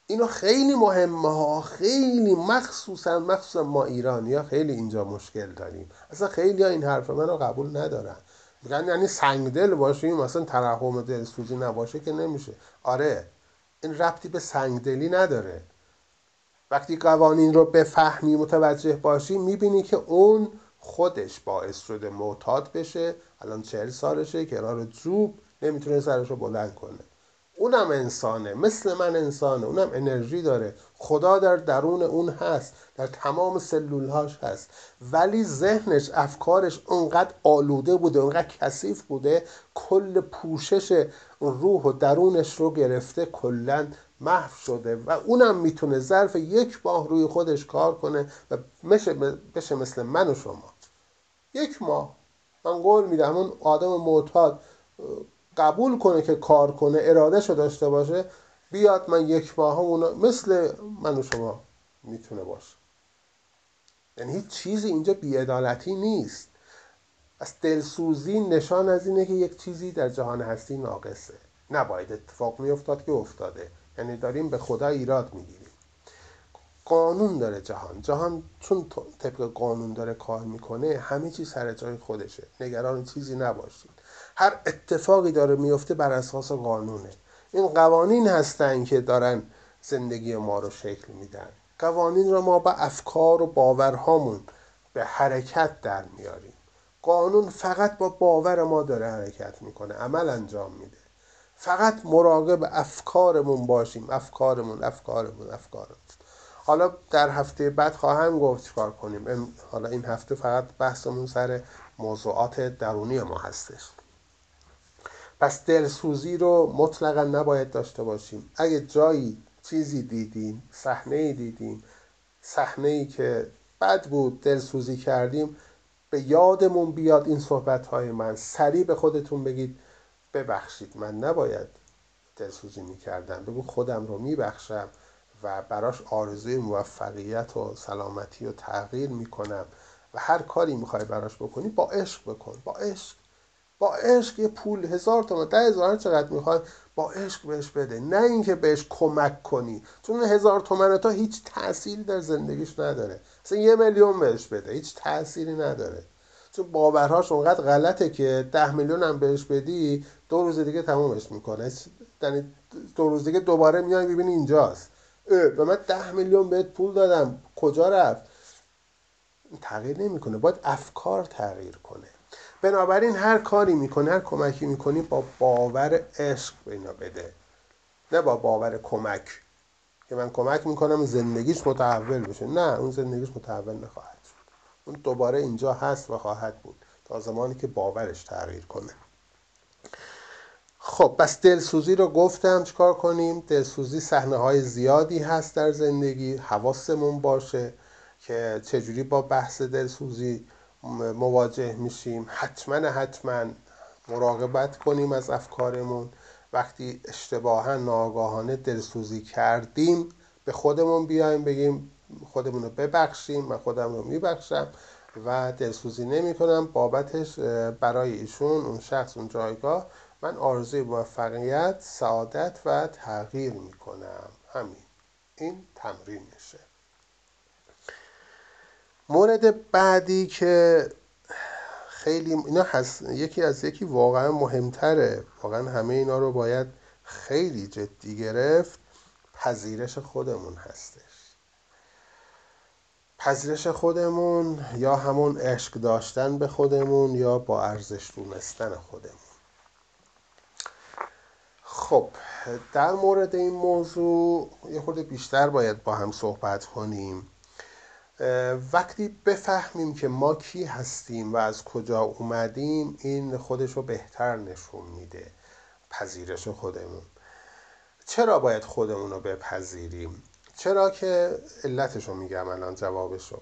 اینو خیلی مهمه ها. خیلی مخصوصا مخصوصا ما ایرانی ها خیلی اینجا مشکل داریم. اصلا خیلی ها این حرف من رو قبول ندارن. میگن یعنی سنگدل باشیم مثلا ترحم دلسوزی نباشه که نمیشه. آره این ربطی به سنگدلی نداره. وقتی قوانین رو بفهمی متوجه باشی می‌بینی که اون خودش باعث شده معتاد بشه الان چهل سالشه کنار جوب نمی‌تونه سرش رو بلند کنه. اونم انسانه مثل من انسانه اونم انرژی داره. خدا در درون اون هست در تمام سلولهاش هست. ولی ذهنش افکارش اونقدر آلوده بوده اونقدر کثیف بوده کل پوشش روح و درونش رو گرفته کلا محو شده. و اونم می‌تونه ظرف یک ماه روی خودش کار کنه و بشه مثل من و شما. یک ماه. من قول میدم اون آدم معتاد قبول کنه که کار کنه ارادهشو داشته باشه بیاد من یک ماه اون مثل من و شما می‌تونه باشه. یعنی هیچ چیزی اینجا بیعدالتی نیست. از دلسوزی نشان از اینه که یک چیزی در جهان هستی ناقصه. نباید اتفاق میافتاد که افتاده. یعنی داریم به خدا ایراد می‌گیریم. قانون داره جهان. جهان چون طبق قانون داره کار می‌کنه همه چیز سر جای خودشه. نگران چیزی نباشید. هر اتفاقی داره میفته بر اساس قانونه. این قوانین هستن که دارن زندگی ما رو شکل میدن. قوانین رو ما با افکار و باورهامون به حرکت در میاریم. قانون فقط با باور ما داره حرکت می‌کنه عمل انجام میده. فقط مراقب افکارمون باشیم. افکارمون افکارمون افکارمون. حالا در هفته بعد خواهم گفت چیکار کنیم؟ حالا این هفته فقط بحثمون سر موضوعات درونی ما هستش. پس دلسوزی رو مطلقا نباید داشته باشیم. اگه جایی چیزی دیدیم صحنه ای دیدیم صحنه ای که بد بود دلسوزی کردیم به یادمون بیاد این صحبت های من. سریع به خودتون بگید ببخشید. من نباید دلسوزی می‌کردم. بگو خودم رو میبخشم. و براش آرزوی موفقیت و سلامتی و تغییر می‌کنم. و هر کاری می‌خوای براش بکنی با عشق بکن. با عشق. با عشق یه پول هزار تومن ده هزار چقدر می‌خواد با عشق بهش بده. نه اینکه بهش کمک کنی. چون هزار تومن تا هیچ تأثیری در زندگیش نداره. مثلا یه میلیون بهش بده. هیچ تأثیری نداره. چون باورهاش اونقدر غلطه که ده میلیون هم بهش بدی دو روز دیگه تمومش می‌کنه. یعنی دو روز دیگه دوباره میای ببینی اینجاست. به من ده میلیون بهت پول دادم. کجا رفت؟ تغییر نمی‌کنه. باید افکار تغییر کنه. بنابراین هر کاری می‌کنه هر کمکی می‌کنی با باور عشق به اینا بده. نه با باور کمک. که من کمک می‌کنم زندگیش متحول بشه. نه اون زندگیش متحول نخواهد شد. اون دوباره اینجا هست و خواهد بود. تا زمانی که باورش تغییر کنه. خب بس دلسوزی رو گفتم چیکار کنیم؟ دلسوزی صحنه های زیادی هست در زندگی حواسمون باشه که چجوری با بحث دلسوزی مواجه میشیم. حتما حتما مراقبت کنیم از افکارمون. وقتی اشتباها ناگاهانه دلسوزی کردیم به خودمون بیایم بگیم خودمون رو ببخشیم من خودم رو میبخشم و دلسوزی نمی کنم بابتش برای ایشون اون شخص اون جایگاه من آرزوی موفقیت سعادت و تغییر می کنم همین. این تمرینشه. مورد بعدی که خیلی اینا هست یکی از یکی واقعا مهمتره. واقعا همه اینا رو باید خیلی جدی گرفت. پذیرش خودمون هستش. پذیرش خودمون یا همون عشق داشتن به خودمون یا با ارزش دونستن خودمون. خب در مورد این موضوع یه خورده بیشتر باید با هم صحبت کنیم. وقتی بفهمیم که ما کی هستیم و از کجا اومدیم این خودش رو بهتر نشون میده پذیرش خودمون. چرا باید خودمون رو بپذیریم؟ چرا که علتش رو میگم الان جوابش رو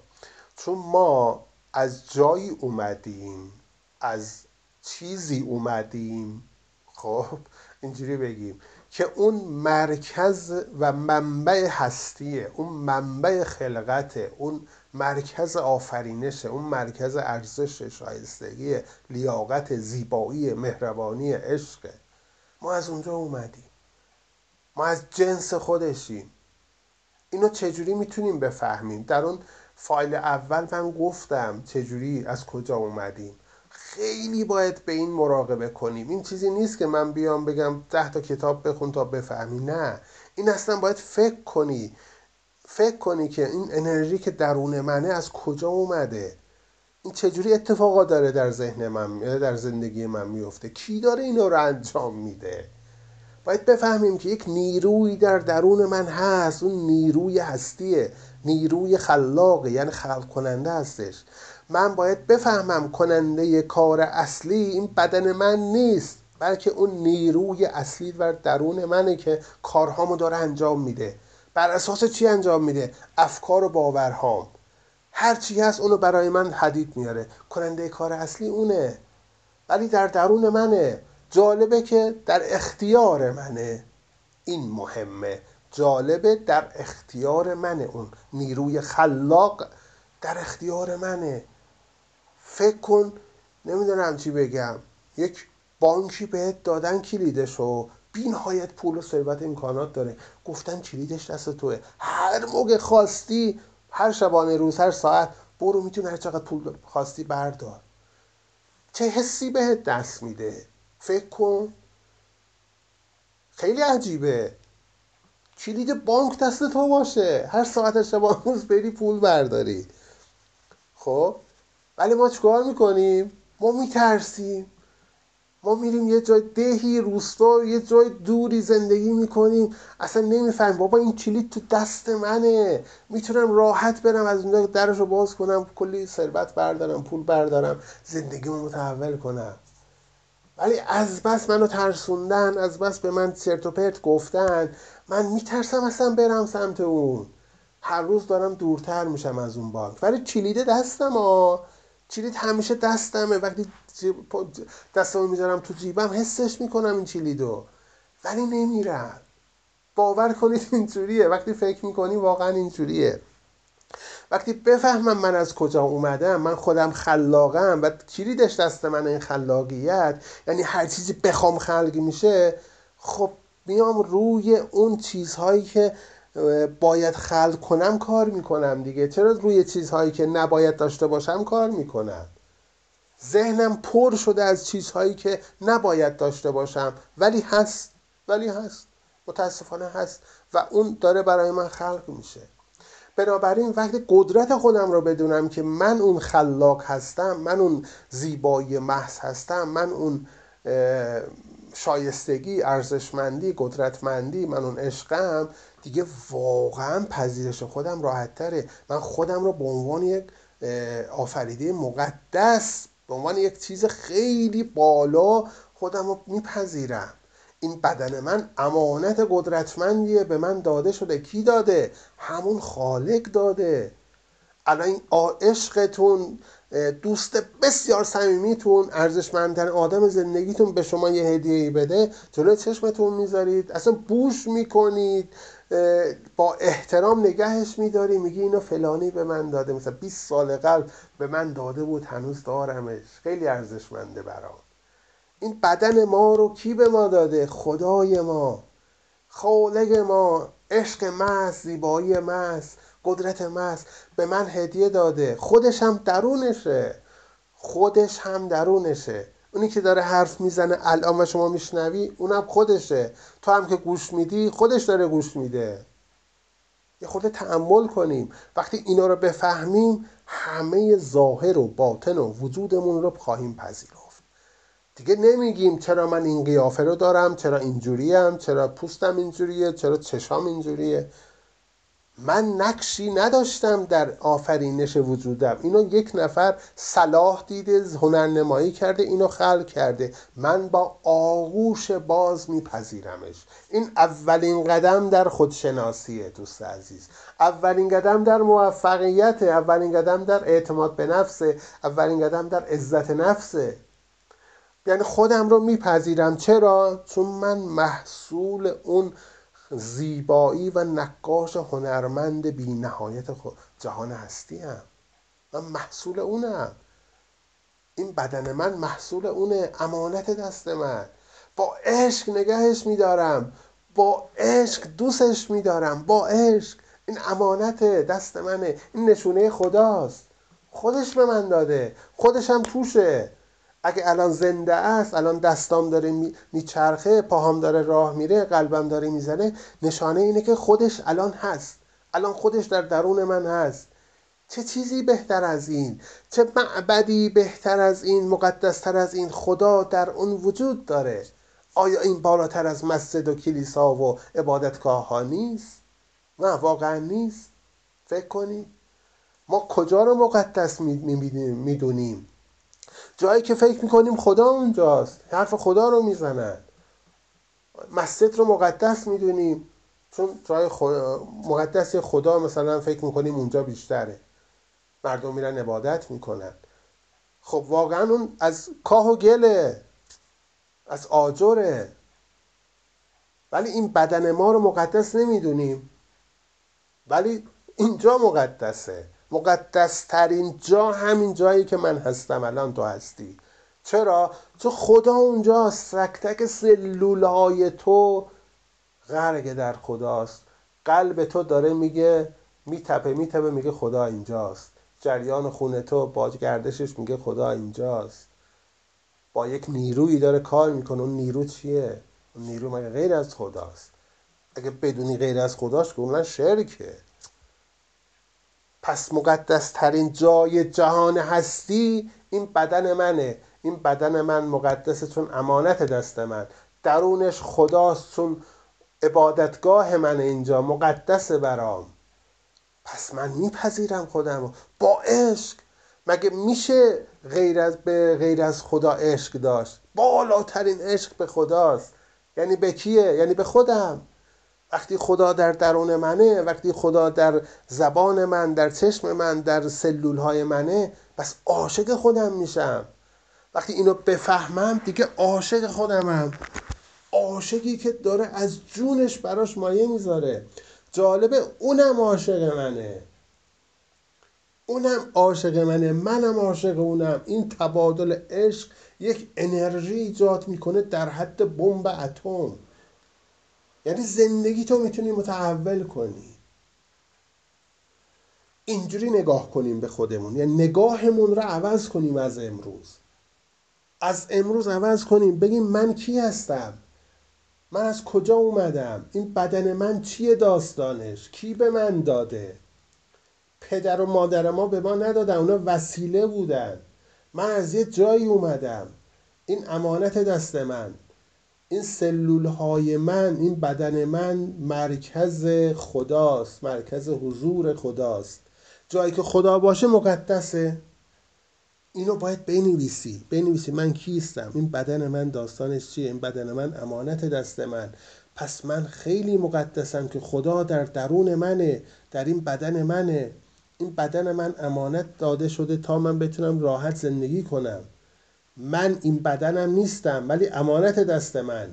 چون ما از جایی اومدیم از چیزی اومدیم خب اینجوری بگیم که اون مرکز و منبع هستیه اون منبع خلقت اون مرکز آفرینشه اون مرکز ارزش شایستگی لیاقت زیبایی مهربانی عشق. ما از اونجا اومدیم. ما از جنس خودشیم. اینو چجوری می‌تونیم بفهمیم؟ در اون فایل اول من گفتم چجوری از کجا اومدیم؟ خیلی باید به این مراقبه کنیم. این چیزی نیست که من بیام بگم ده تا کتاب بخون تا بفهمی. نه. این اصلا باید فکر کنی. فکر کنی که این انرژی که درون منه از کجا اومده؟ این چجوری اتفاقا داره در ذهن من در زندگی من میفته؟ کی داره اینو رو انجام میده؟ باید بفهمیم که یک نیروی در درون من هست. اون نیروی هستیه. نیروی خلاقه یعنی خلق کننده هستش. من باید بفهمم کننده کار اصلی این بدن من نیست بلکه اون نیروی اصلی و درون منه که کارهامو داره انجام میده. بر اساس چی انجام میده؟ افکار و باورهام. هر چی هست اونو برای من حدید میاره. کننده کار اصلی اونه. ولی در درون منه. جالبه که در اختیار منه. این مهمه. جالبه در اختیار منه اون. نیروی خلاق در اختیار منه. فکر کن نمی‌دونم چی بگم. یک بانکی بهت دادن کلیدشو بی نهایت پول و ثروت امکانات داره. گفتن کلیدش دست توه. هر موقع خواستی هر شبانه روز هر ساعت برو می‌تونی هر چقدر پول خواستی بردار. چه حسی بهت دست میده؟ فکر کن. خیلی عجیبه. کلید بانک دست تو باشه. هر ساعت شبانه روز بری پول برداری. خب؟ ولی ما چیکار می‌کنیم؟ ما میترسیم. ما میریم یه جای دهی روستا یه جای دوری زندگی می‌کنیم. اصلا نمی‌فهمیم. بابا این کلید تو دست منه. می‌تونم راحت برم از اونجا درش رو باز کنم کلی ثروت بردارم پول بردارم زندگیمو متحول کنم. ولی از بس منو ترسوندن از بس به من سرت و پرت گفتن من میترسم اصلا برم سمت اون. هر روز دارم دورتر میشم از اون بانک. ولی کلید دستم ها کلید همیشه دستمه. وقتی دستمو می‌ذارم تو جیبم حسش می‌کنم این کلیدو ولی نمیرم. باور کنید اینجوریه وقتی فکر می‌کنی واقعا اینجوریه وقتی بفهمم من از کجا اومدم من خودم خلاقم و کلیدش دست من این خلاقیت یعنی هر چیزی بخوام خلقی میشه خب میام روی اون چیزهایی که باید خلق کنم کار می‌کنم دیگه. چرا روی چیزهایی که نباید داشته باشم کار می‌کنم؟ ذهنم پر شده از چیزهایی که نباید داشته باشم. ولی هست ولی هست. متاسفانه هست. و اون داره برای من خلق میشه. بنابراین وقتی قدرت خودم رو بدونم که من اون خلاق هستم من اون زیبایی محض هستم من اون شایستگی ارزشمندی قدرتمندی من اون عشقم دیگه واقعا پذیرش خودم راحت تره من خودم رو به عنوان یک آفریده مقدس به عنوان یک چیز خیلی بالا خودم رو میپذیرم. این بدن من امانت قدرتمندیه. به من داده شده. کی داده؟ همون خالق داده. الان این عشقتون دوست بسیار صمیمیتون ارزشمندترین آدم زندگیتون به شما یه هدیه بده. جلوی چشمتون می‌ذارید. اصلا بوش می‌کنید. با احترام نگهش میداری میگی اینو فلانی به من داده. مثلا 20 سال قبل به من داده بود هنوز دارمش. خیلی ارزشمنده برام. این بدن ما رو کی به ما داده؟ خدای ما. خالق ما. عشق مس زیبایی مس قدرت مس به من هدیه داده. خودش هم درونشه. خودش هم درونشه. اونی که داره حرف می‌زنه الان و شما میشنوی اونم خودشه. تو هم که گوش میدی خودش داره گوش میده. یه خود تحمل کنیم. وقتی اینا رو بفهمیم همه ظاهر و باطن و وجودمون رو خواهیم پذیرفت. دیگه نمیگیم چرا من این قیافه رو دارم چرا اینجوریم چرا پوستم اینجوریه چرا چشام اینجوریه. من نقشی نداشتم در آفرینش وجودم. اینو یک نفر صلاح دیده هنرنمایی کرده اینو خلق کرده. من با آغوش باز میپذیرمش. این اولین قدم در خودشناسیه دوست عزیز. اولین قدم در موفقیت اولین قدم در اعتماد به نفسه اولین قدم در عزت نفسه یعنی خودم رو میپذیرم. چرا؟ چون من محصول اون زیبایی و نقاش هنرمند بی نهایت جهان هستی هم. من محصول اونم. این بدن من محصول اونه. امانت دست من. با عشق نگهش میدارم. با عشق دوستش میدارم. با عشق. این امانت دست منه. این نشونه خداست. خودش به من داده. خودش هم توشه. اگه الان زنده است الان دستام داره میچرخه پاهام داره راه میره قلبم داره می‌زنه نشانه اینه که خودش الان هست. الان خودش در درون من هست. چه چیزی بهتر از این؟ چه معبدی بهتر از این مقدستر از این خدا در اون وجود داره؟ آیا این بالاتر از مسجد و کلیسا و عبادتگاه ها نیست؟ نه واقعا نیست. فکر کنید. ما کجا رو مقدس می‌دونیم؟ جایی که فکر می‌کنیم خدا اونجاست. حرف خدا رو می‌زنن. مسجد رو مقدس می‌دونیم. چون جای خدا مقدس خدا مثلا فکر می‌کنیم اونجا بیشتره. مردم میرن عبادت می‌کنن. خب واقعا اون از کاه و گله از آجره. ولی این بدن ما رو مقدس نمی‌دونیم. ولی اینجا مقدسه. مقدسترین جا همین جایی که من هستم الان تو هستی. چرا؟ چون خدا اونجاست. تک تک سلولهای تو غرق در خداست. قلب تو داره میگه میتپه میتپه میگه خدا اینجاست. جریان خونه تو با گردشش میگه خدا اینجاست. با یک نیرویی داره کار می‌کنه. اون نیرو چیه؟ اون نیرو مگه غیر از خداست؟ اگه بدونی غیر از خداش که اون شرکه. پس مقدس ترین جای جهان هستی این بدن منه. این بدن من مقدسه چون امانت دست من. درونش خداست چون عبادتگاه من اینجا. مقدس برام. پس من میپذیرم خودم با عشق. مگه میشه غیر از به غیر از خدا عشق داشت؟ بالاترین عشق به خداست. یعنی به کیه؟ یعنی به خودم. وقتی خدا در درون منه وقتی خدا در زبان من در چشم من در سلول های منه بس عاشق خودم میشم. وقتی اینو بفهمم دیگه عاشق خودمم. عاشقی که داره از جونش براش مایه می‌ذاره. جالبه اونم عاشق منه. اونم عاشق منه. منم عاشق اونم. این تبادل عشق یک انرژی ایجاد می‌کنه در حد بمب اتم. یعنی زندگی تو می‌تونی متحول کنی. اینجوری نگاه کنیم به خودمون. یعنی نگاهمون رو عوض کنیم از امروز. از امروز عوض کنیم. بگیم من کی هستم؟ من از کجا اومدم؟ این بدن من چیه داستانش؟ کی به من داده؟ پدر و مادر ما به ما ندادن. اونا وسیله بودن. من از یه جایی اومدم. این امانت دست من. این سلول های من این بدن من مرکز خداست مرکز حضور خداست. جایی که خدا باشه مقدسه. اینو باید بنویسی. بنویسی من کیستم این بدن من داستانش چیه؟ این بدن من امانت دست من. پس من خیلی مقدسم که خدا در درون منه در این بدن منه. این بدن من امانت داده شده تا من بتونم راحت زندگی کنم. من این بدنم نیستم ولی امانت دست من.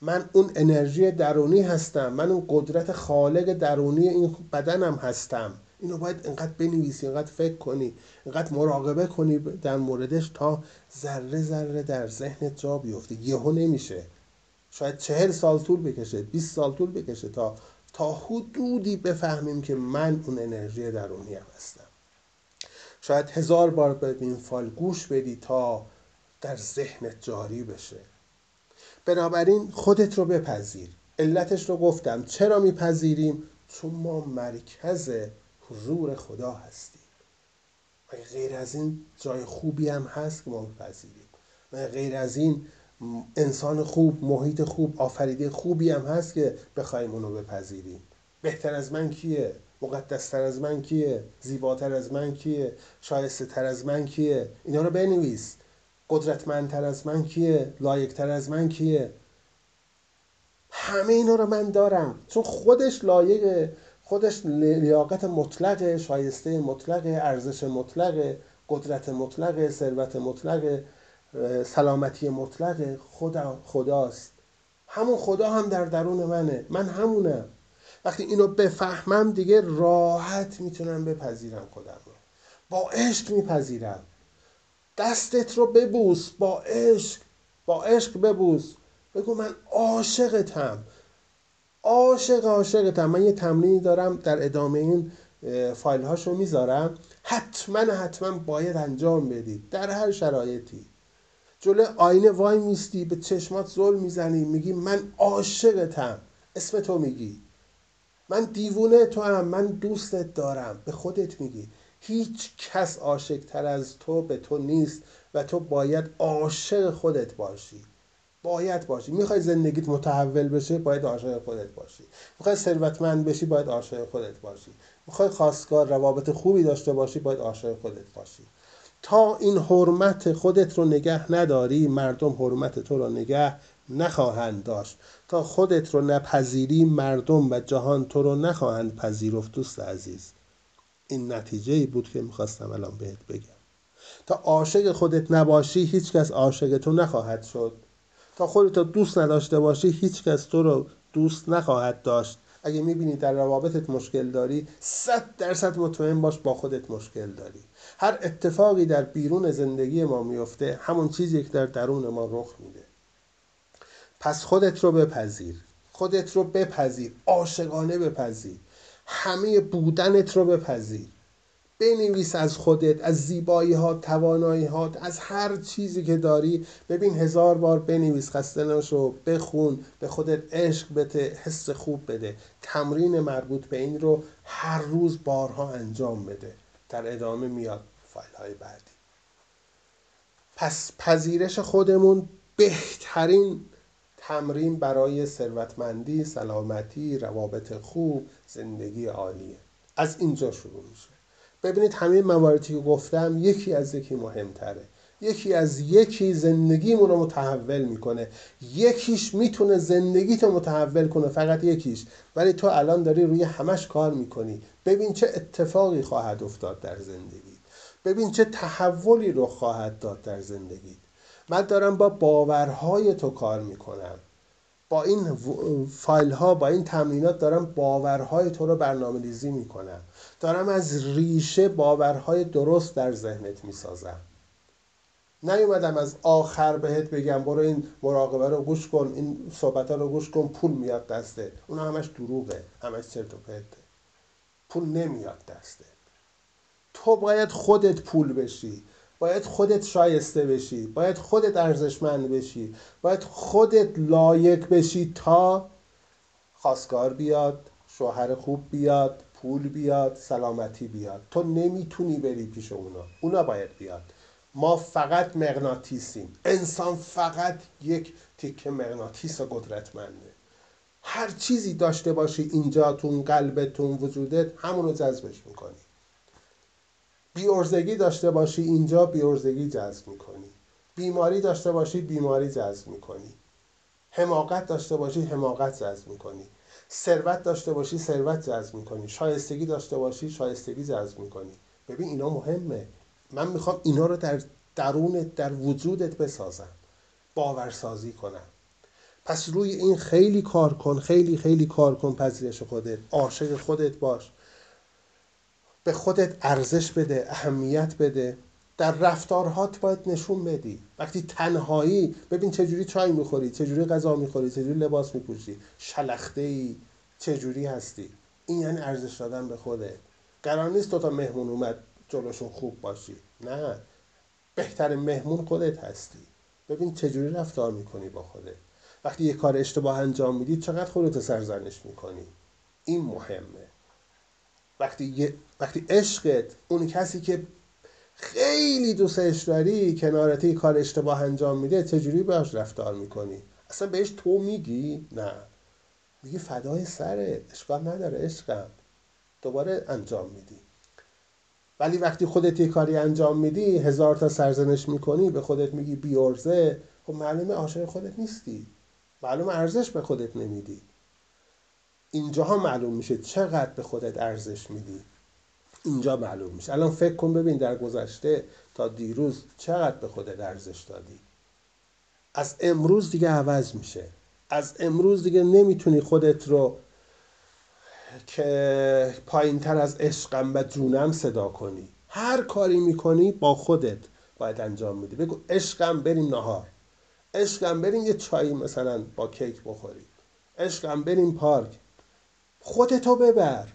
من اون انرژی درونی هستم من اون قدرت خالق درونی این بدنم هستم. اینو باید انقدر بنویسی انقدر فکر کنی انقدر مراقبه کنی در موردش تا ذره ذره در ذهنت جا بیفته. یهو نمیشه. شاید چهل سال طول بکشه 20 سال طول بکشه تا تا حدودی بفهمیم که من اون انرژی درونی هستم. شاید هزار بار به این فال گوش بدی تا در ذهنت جاری بشه. بنابراین خودت رو بپذیر. علتش رو گفتم. چرا میپذیریم؟ چون ما مرکز حضور خدا هستیم. مگه غیر از این جای خوبی هم هست که ما بپذیریم مگه غیر از این انسان خوب محیط خوب آفریده خوبی هم هست که بخوایم اونو بپذیریم. بهتر از من کیه؟ مقدستر از من کیه؟ زیباتر از من کیه؟ شایسته تر از من کیه؟ اینا رو بنویس. قدرتمندتر از من کیه؟ لایقتر از من کیه؟ همه اینا رو من دارم. چون خودش لایق خودش لیاقت مطلق شایسته مطلق ارزش مطلق قدرت مطلق ثروت مطلق سلامتی مطلق خدا خداست. همون خدا هم در درون منه. من همونم. وقتی اینو بفهمم دیگه راحت می‌تونم بپذیرم خودم رو. با عشق میپذیرم. دستت رو ببوس. با عشق. با عشق ببوس. بگو من عاشقتم. عاشق عاشقتم. من یه تمرینی دارم در ادامه این فایل هاشو می‌ذارم. حتما حتما باید انجام بدید در هر شرایطی. جلو آینه وای میستی به چشمات زل می‌زنی. میگی من عاشقتم. اسم تو میگی. من دیوونه تو هم من دوستت دارم. به خودت میگی. هیچ کس عاشق تر از تو به تو نیست و تو باید عاشق خودت باشی. باید باشی. می‌خوای زندگیت متحول بشه باید عاشق خودت باشی. می‌خوای ثروتمند بشی باید عاشق خودت باشی. می‌خوای خواستگار روابط خوبی داشته باشی باید عاشق خودت باشی. تا این حرمت خودت رو نگه نداری مردم حرمت تو رو نگه نخواهند داشت. تا خودت رو نپذیری مردم و جهان تو رو نخواهند پذیرفت دوست عزیز. این نتیجه ای بود که می‌خواستم الان بهت بگم. تا عاشق خودت نباشی هیچکس عاشق تو نخواهد شد. تا خودت دوست نداشته باشی هیچکس تو رو دوست نخواهد داشت. اگه می‌بینی در روابطت مشکل داری صد درصد مطمئن باش با خودت مشکل داری. هر اتفاقی در بیرون زندگی ما میفته همون چیزی که در درون ما رخ میده. پس خودت رو بپذیر. خودت رو بپذیر. عاشقانه بپذیر. همه بودنت رو بپذیر. بنویس از خودت از زیبایی ها توانایی ها از هر چیزی که داری. ببین هزار بار بنویس خسته نشو بخون به خودت عشق بده حس خوب بده. تمرین مربوط به این رو هر روز بارها انجام بده. در ادامه میاد فایل های بعدی. پس پذیرش خودمون بهترین تمرین برای ثروتمندی سلامتی روابط خوب زندگی عالیه. از اینجا شروع میشه. ببینید همه مواردی که گفتم یکی از یکی مهمتره. یکی از یکی زندگیمون رو متحول می‌کنه. یکیش می‌تونه زندگیت رو متحول کنه فقط یکیش. ولی تو الان داری روی همش کار می‌کنی. ببین چه اتفاقی خواهد افتاد در زندگی ببین چه تحولی رو خواهد داد در زندگی من دارم با باورهای تو کار می‌کنم. با این فایل ها با این تمرینات دارم باورهای تو رو برنامه ریزی می‌کنم. دارم از ریشه باورهای درست در ذهنت می‌سازم. نیومدم از آخر بهت بگم برو این مراقبه رو گوش کن این صحبت ها رو گوش کن پول میاد دسته اون همش دروغه همش چرت و پرته. پول نمیاد دسته تو باید خودت پول بشی. باید خودت شایسته بشی باید خودت ارزشمند بشی باید خودت لایق بشی تا خواستگار بیاد شوهر خوب بیاد پول بیاد سلامتی بیاد. تو نمی‌تونی بری پیش اونا. اونا باید بیاد. ما فقط مغناطیسیم. انسان فقط یک تیکه مغناطیس قدرتمنده. هر چیزی داشته باشی اینجا تو قلبتون وجودت همون رو جذبش می‌کنی. بیورزگی داشته باشی اینجا بیورزگی جذب می‌کنی. بیماری داشته باشی بیماری جذب می‌کنی. حماقت داشته باشی حماقت جذب می‌کنی. ثروت داشته باشی ثروت جذب می‌کنی. شایستگی داشته باشی شایستگی جذب می‌کنی. ببین اینا مهمه. من می‌خوام اینا رو در درونت در وجودت بسازم. باورسازی کنم. پس روی این خیلی کار کن خیلی خیلی کار کن پذیرش خودت. عاشق خودت باش. به خودت ارزش بده اهمیت بده. در رفتارهات باید نشون بدی. وقتی تنهایی ببین چجوری چای می‌خوری چجوری غذا می‌خوری چجوری لباس میپوشی. شلخته ای چجوری هستی. این یعنی ارزش دادن به خودت. قرار نیست تو تا مهمون اومد جلوشون خوب باشی. نه. بهتر مهمون خودت هستی. ببین چجوری رفتار می‌کنی با خودت. وقتی یه کار اشتباه انجام میدی چقدر خودت سرزنش می‌کنی؟ این مهمه. وقتی, وقتی عشقت اون کسی که خیلی دوستش داری کنارت کار اشتباه انجام میده چجوری باش رفتار می‌کنی؟ اصلا بهش تو میگی؟ نه. میگی فدای سره اشکال نداره عشقم. دوباره انجام میدی. ولی وقتی خودت یه کاری انجام میدی هزار تا سرزنش می‌کنی به خودت میگی بیارزه خب معلومه عاشق خودت نیستی. معلومه ارزش به خودت نمیدی. اینجاها معلوم میشه چقدر به خودت ارزش میدی. اینجا معلوم میشه. الان فکر کن ببین در گذشته تا دیروز چقدر به خودت ارزش دادی. از امروز دیگه عوض میشه. از امروز دیگه نمی‌تونی خودت رو که پایین تر از عشقم و جونم صدا کنی. هر کاری می‌کنی با خودت باید انجام میدی. بگو عشقم بریم نهار. عشقم بریم یه چایی مثلا با کیک بخوریم. عشقم بریم پارک. خودتو ببر.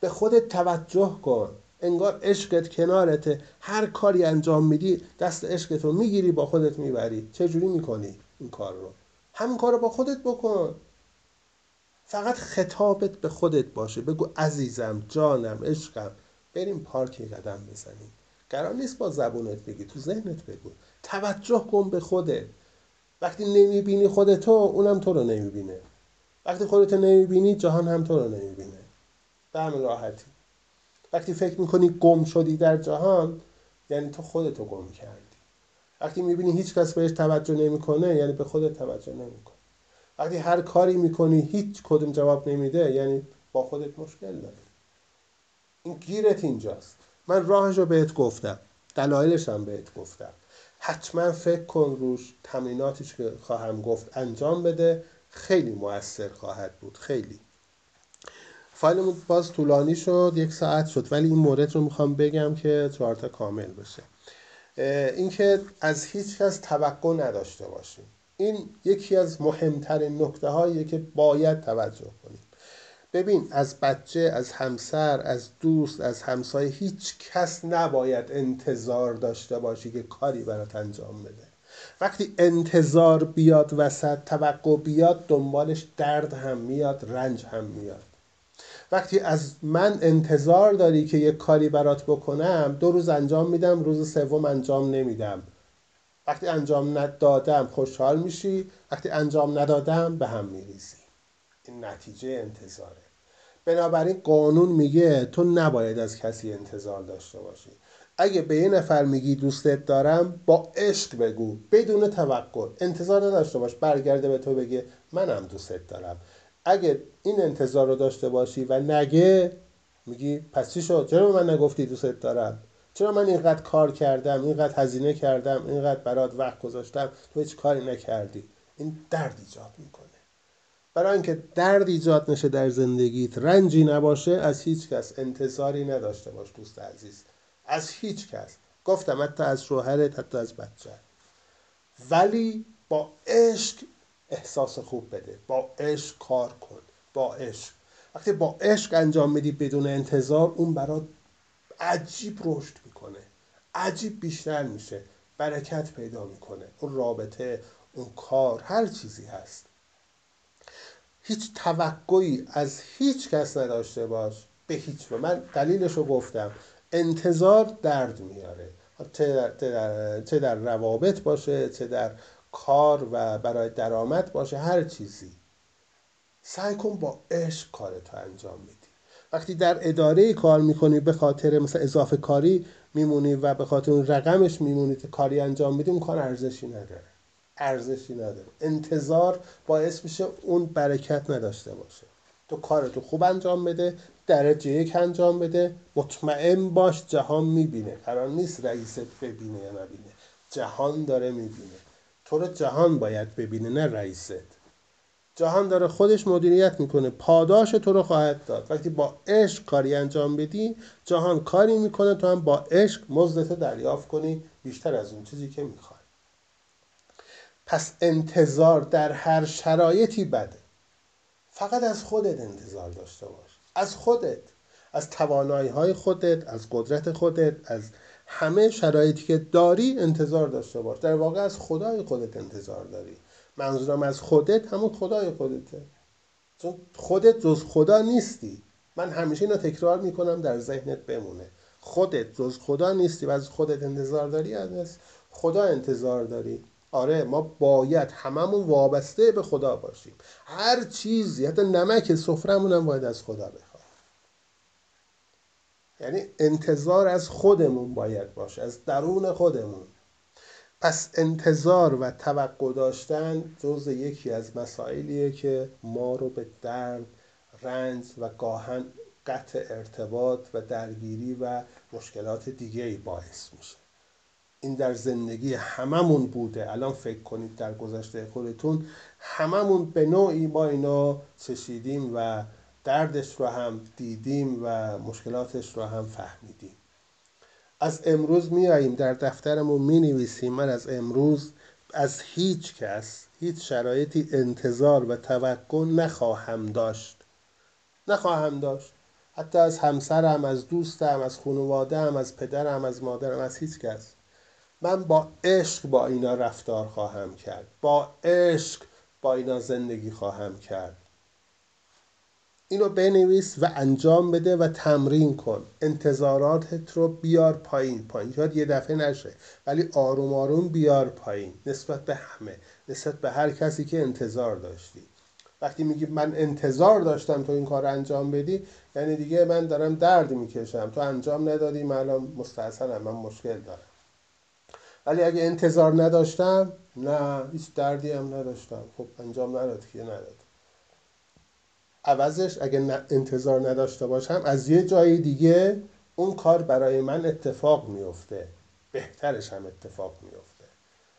به خودت توجه کن. انگار عشقت کنارته. هر کاری انجام میدی دست عشقت رو می‌گیری با خودت می‌بری. چجوری می‌کنی این کار رو؟ همین کار رو با خودت بکن. فقط خطابت به خودت باشه. بگو عزیزم جانم عشقم. بریم پارکی قدم بزنیم. قرار نیست با زبونت بگی تو ذهنت بگو. توجه کن به خودت. وقتی نمی‌بینی خودتو اونم تو رو نمی‌بینه. وقتی خودتو نمی‌بینی جهان هم تو رو نمی‌بینه. به همین راحتی. وقتی فکر می‌کنی گم شدی در جهان یعنی تو خودتو گم کردی. وقتی می‌بینی هیچ کس بهش توجه نمی‌کنه یعنی به خودت توجه نمی‌کنه وقتی هر کاری می‌کنی هیچ کدوم جواب نمیده یعنی با خودت مشکل داری. این گیرت اینجاست. من راهش رو بهت گفتم. دلایلش هم بهت گفتم. حتما فکر کن روش تمریناتش که خواهم گفت انجام بده. خیلی موثر خواهد بود خیلی. فایلمون باز طولانی شد یک ساعت شد ولی این مورد رو می‌خوام بگم که چهارتا کامل بشه اینکه از هیچ کس توقع نداشته باشیم. این یکی از مهمترین نکته هایی که باید توجه کنیم. ببین از بچه از همسر از دوست از همسایه هیچ کس نباید انتظار داشته باشی که کاری برات انجام بده. وقتی انتظار بیاد وسط توقع بیاد دنبالش درد هم میاد رنج هم میاد. وقتی از من انتظار داری که یک کاری برات بکنم دو روز انجام میدم روز سوم انجام نمیدم. وقتی انجام ندادم خوشحال میشی. وقتی انجام ندادم به هم میریزی. این نتیجه انتظاره. بنابراین قانون میگه تو نباید از کسی انتظار داشته باشی. اگه به یه نفر میگی دوستت دارم با عشق بگو. بدون توقع انتظار نداشته باش. برگرده به تو بگه منم دوستت دارم. اگه این انتظار رو داشته باشی و نگه میگی پس چی شد؟ چرا من نگفتی دوستت دارم؟ چرا من اینقدر کار کردم اینقدر هزینه کردم اینقدر برات وقت گذاشتم؟ تو هیچ کاری نکردی. این درد ایجاد می‌کنه. برای اینکه درد ایجاد نشه در زندگیت رنجی نباشه از هیچ کس انتظاری نداشته باش دوست عزیز. از هیچ کس. گفتم حتی از شوهرت حتی از بچه. ولی با عشق احساس خوب بده. با عشق کار کن. با عشق. وقتی با عشق انجام میدی بدون انتظار اون برات عجیب رشد می‌کنه. عجیب بیشتر میشه. برکت پیدا می‌کنه. اون رابطه اون کار هر چیزی هست. هیچ توقعی از هیچ کس نداشته باش. به هیچ. من دلیلش رو گفتم. انتظار درد میاره. چه در, چه, در, در روابط باشه چه در کار و برای درآمد باشه هر چیزی. سعی کن با عشق کارتو انجام میدی وقتی در اداره کار می‌کنی به خاطر مثلا اضافه کاری میمونی و به خاطر اون رقمش میمونی که کاری انجام میدی اون کار ارزشی نداره. ارزشی نداره. انتظار باعث میشه اون برکت نداشته باشه. تو کارتو خوب انجام بده درجه یک انجام بده. مطمئن باش جهان می‌بینه. قرار نیست رئیست ببینه یا نبینه. جهان داره می‌بینه. تو رو جهان باید ببینه نه رئیست. جهان داره خودش مدیریت می‌کنه. پاداش تو رو خواهد داد. وقتی با عشق کاری انجام بدی جهان کاری می‌کنه. تو هم با عشق مزدت دریافت کنی. بیشتر از اون چیزی که می‌خوای. پس انتظار در هر شرایطی بده. فقط از خودت انتظار داشته باش. از خودت از توانایی های خودت از قدرت خودت از همه شرایطی که داری انتظار داشته باش. در واقع از خدای خودت انتظار داری. منظورم از خودت همون خدای خودته. چون خودت جز خدا نیستی. من همیشه اینو تکرار می‌کنم در ذهنت بمونه. خودت جز خدا نیستی و از خودت انتظار داری از خدا انتظار داری. آره ما باید هممون وابسته به خدا باشیم. هر چیزی حتی نمک سفرمون هم باید از خدا بخوایم یعنی انتظار از خودمون باید باشه از درون خودمون. پس انتظار و توقع داشتن جز یکی از مسائلیه که ما رو به درد رنج و گاهن قطع ارتباط و درگیری و مشکلات دیگه ای باعث میشه. این در زندگی هممون بوده. الان فکر کنید در گذشته خودتون هممون به نوعی با اینا چشیدیم و دردش رو هم دیدیم و مشکلاتش رو هم فهمیدیم. از امروز میاییم در دفترمون می نویسیم من از امروز از هیچ کس هیچ شرایطی انتظار و توقع نخواهم داشت. نخواهم داشت. حتی از همسرم از دوستم از خانوادهام از پدرم از مادرم از هیچ کس. من با عشق با اینا رفتار خواهم کرد. با عشق با اینا زندگی خواهم کرد. اینو بنویس و انجام بده و تمرین کن. انتظاراتت رو بیار پایین. پایین شاید یه دفعه نشه ولی آروم آروم بیار پایین. نسبت به همه نسبت به هر کسی که انتظار داشتی. وقتی میگی من انتظار داشتم تو این کار انجام بدی یعنی دیگه من دارم درد می‌کشم. تو انجام ندادی من الان مستحسنم من مشکل دارم. ولی اگه انتظار نداشتم نه هیچ دردی هم نداشتم. خب انجام نداد که نداد. عوضش اگه انتظار نداشته باشم از یه جای دیگه اون کار برای من اتفاق میفته بهترش هم اتفاق میفته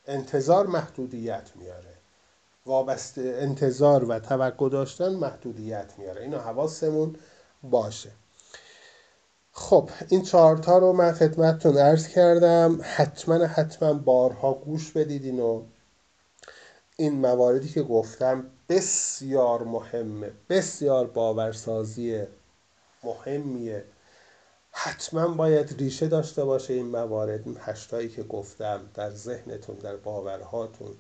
انتظار محدودیت میاره. وابسته انتظار و توقع داشتن محدودیت میاره. اینو حواسمون باشه. خب این چهارتا رو من خدمتتون عرض کردم. حتما حتما بارها گوش بدید اینو این مواردی که گفتم بسیار مهمه بسیار باورسازی مهمیه. حتما باید ریشه داشته باشه این موارد این هشتایی که گفتم در ذهنتون در باورهاتون.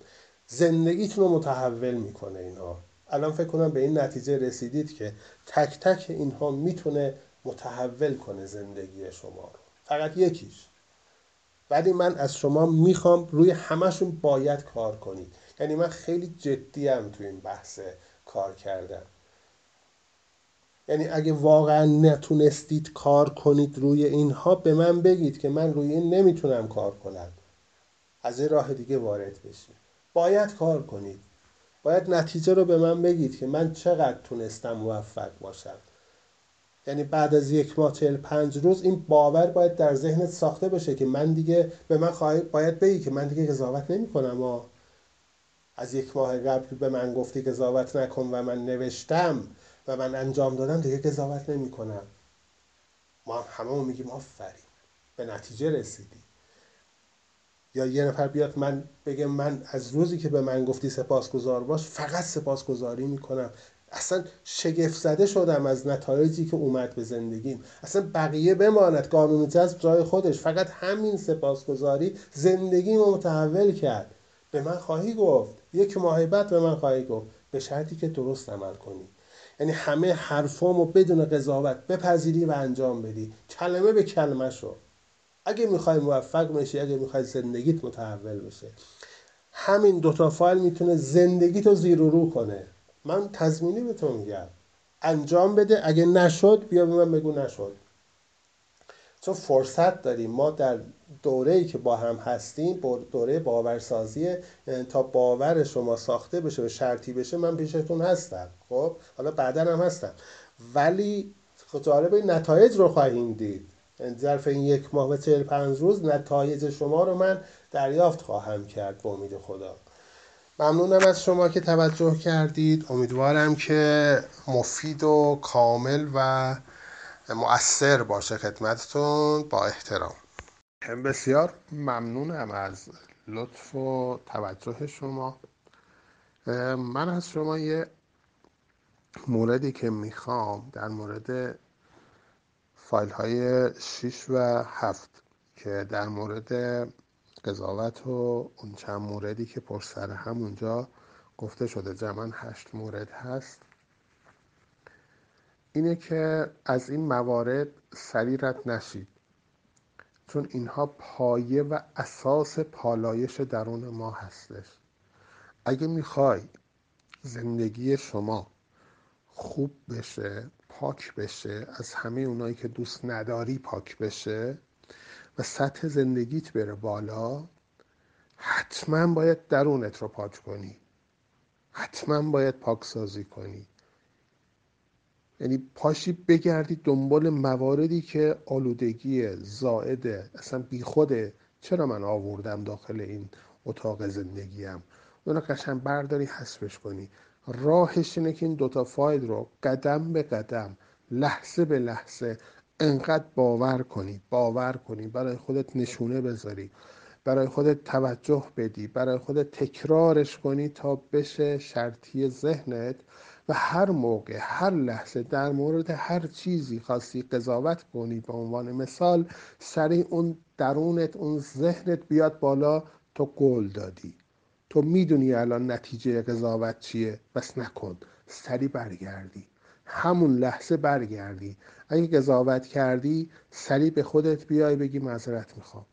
زندگیتون رو متحول می‌کنه اینها الان فکر کنم به این نتیجه رسیدید که تک تک اینها می‌تونه متحول کنه زندگی شما رو. فقط یکیش. ولی من از شما می‌خوام روی همشون باید کار کنید. یعنی من خیلی جدیم تو این بحث کار کردم. یعنی اگه واقعا نتونستید کار کنید روی اینها به من بگید که من روی این نمی‌تونم کار کنم. از این راه دیگه وارد بشید باید کار کنید. باید نتیجه رو به من بگید که من چقدر تونستم موفق باشم. یعنی بعد از یک ماه چهل پنج روز این باور باید در ذهنت ساخته بشه که من دیگه به من خواهی باید بگی که من دیگه قضاوت نمی کنم. از یک ماه قبل به من گفتی قضاوت نکن و من نوشتم و من انجام دادم دیگه قضاوت نمی کنم. ما هم همه میگیم آفرین. به نتیجه رسیدی. یا یه نفر بیاد من بگه من از روزی که به من گفتی سپاسگزار باش فقط سپاسگزاری می‌کنم. اصلا شگفت زده شدم از نتایجی که اومد به زندگیم. اصلا بقیه بماند. قانون جذب جای خودش. فقط همین سپاسگزاری زندگی رو متحول کرد. به من خواهی گفت. یک بعد به من خواهی گفت. به شرطی که درست عمل کنی. یعنی همه حرفامو بدون قضاوت بپذیری و انجام بدی. کلمه به کلمه شو. اگه می‌خوای موفق بشی اگه می‌خوای زندگیت متحول بشه. همین دوتا فایل می‌تونه زندگیتو زیر و رو کنه. من تضمینی به تو میگم. انجام بده اگه نشد بیا به من بگو نشد. چون فرصت داریم ما در دوره ای که با هم هستیم دوره باورسازی تا باور شما ساخته بشه و شرطی بشه من پیشتون هستم. خب؟ حالا بعدا هم هستم. ولی جالب نتایج رو خواهیم دید. ظرف این یک ماه و چهل پنج روز نتایج شما رو من دریافت خواهم کرد به امید خدا. ممنونم از شما که توجه کردید. امیدوارم که مفید و کامل و مؤثر باشه خدمتتون. با احترام. بسیار ممنونم از لطف و توجه شما. من از شما یه موردی که می‌خوام در مورد فایل های 6 و 7 که در مورد قضاوت و اون چند موردی که پر سر هم اونجا گفته شده. جمعا هشت مورد هست. اینه که از این موارد سریرت نشید. چون اینها پایه و اساس پالایش درون ما هستش. اگه می‌خوای زندگی شما خوب بشه پاک بشه از همه اونایی که دوست نداری پاک بشه و سطح زندگیت بره بالا حتما باید درونت رو پاک کنی. حتما باید پاکسازی کنی. یعنی پاشی بگردی دنبال مواردی که آلودگی زائده اصلا بیخوده چرا من آوردم داخل این اتاق زندگیم؟ اونو قشن برداری حسبش کنی. راهش اینه که این دوتا فایل رو قدم به قدم لحظه به لحظه انقدر باور کنی باور کنی. برای خودت نشونه بذاری. برای خودت توجه بدی. برای خودت تکرارش کنی تا بشه شرطی ذهنت و هر موقع هر لحظه در مورد هر چیزی خواستی قضاوت کنی. به عنوان مثال سری اون درونت اون ذهنت بیاد بالا تو گل دادی. تو می‌دونی الان نتیجه قضاوت چیه؟ بس نکن. سری برگردی. همون لحظه برگردی. اگه قضاوت کردی سریع به خودت بیای بگی معذرت می‌خوام.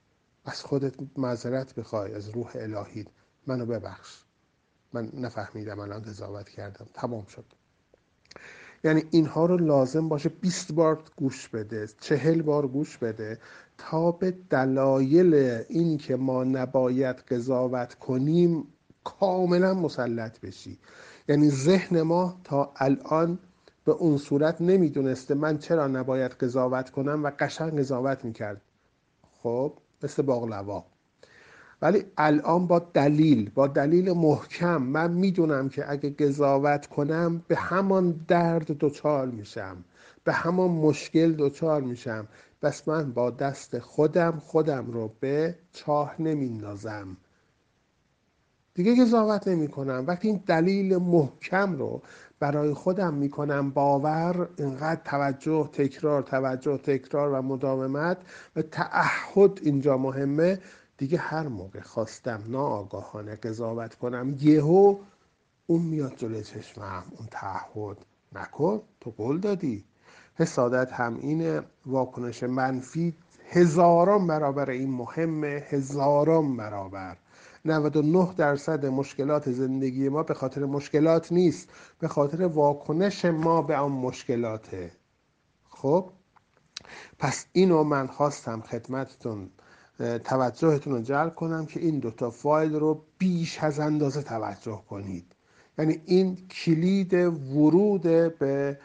از خودت معذرت بخوای از روح الهید منو ببخش. من نفهمیدم الان قضاوت کردم. تمام شد. یعنی اینها رو لازم باشه 20 بار گوش بده چهل بار گوش بده تا به دلایل این که ما نباید قضاوت کنیم کاملا مسلط بشی. یعنی ذهن ما تا الان به اون صورت نمی‌دونسته من چرا نباید قضاوت کنم و قشنگ قضاوت می‌کرد. خب مثل باقلوا ولی الان با دلیل با دلیل محکم من می‌دونم که اگه قضاوت کنم به همان درد دچار میشم. به همان مشکل دچار میشم. بس من با دست خودم خودم رو به چاه نمیندازم. دیگه قضاوت نمی کنم وقتی این دلیل محکم رو برای خودم می‌کنم باور اینقدر توجه تکرار توجه تکرار و مداومت و تعهد اینجا مهمه. دیگه هر موقع خواستم ناآگاهانه قضاوت کنم یهو اون میاد جلوی چشمم اون تعهد. نکن تو قول دادی. حسادت هم اینه واکنش منفی هزاران برابر این مهمه هزاران برابر. 99 درصد مشکلات زندگی ما به خاطر مشکلات نیست. به خاطر واکنش ما به آن مشکلاته. خب؟ پس اینو من خواستم خدمتتون توجهتون رو جلب کنم که این دوتا فایل رو بیش از اندازه توجه کنید. یعنی این کلید ورود به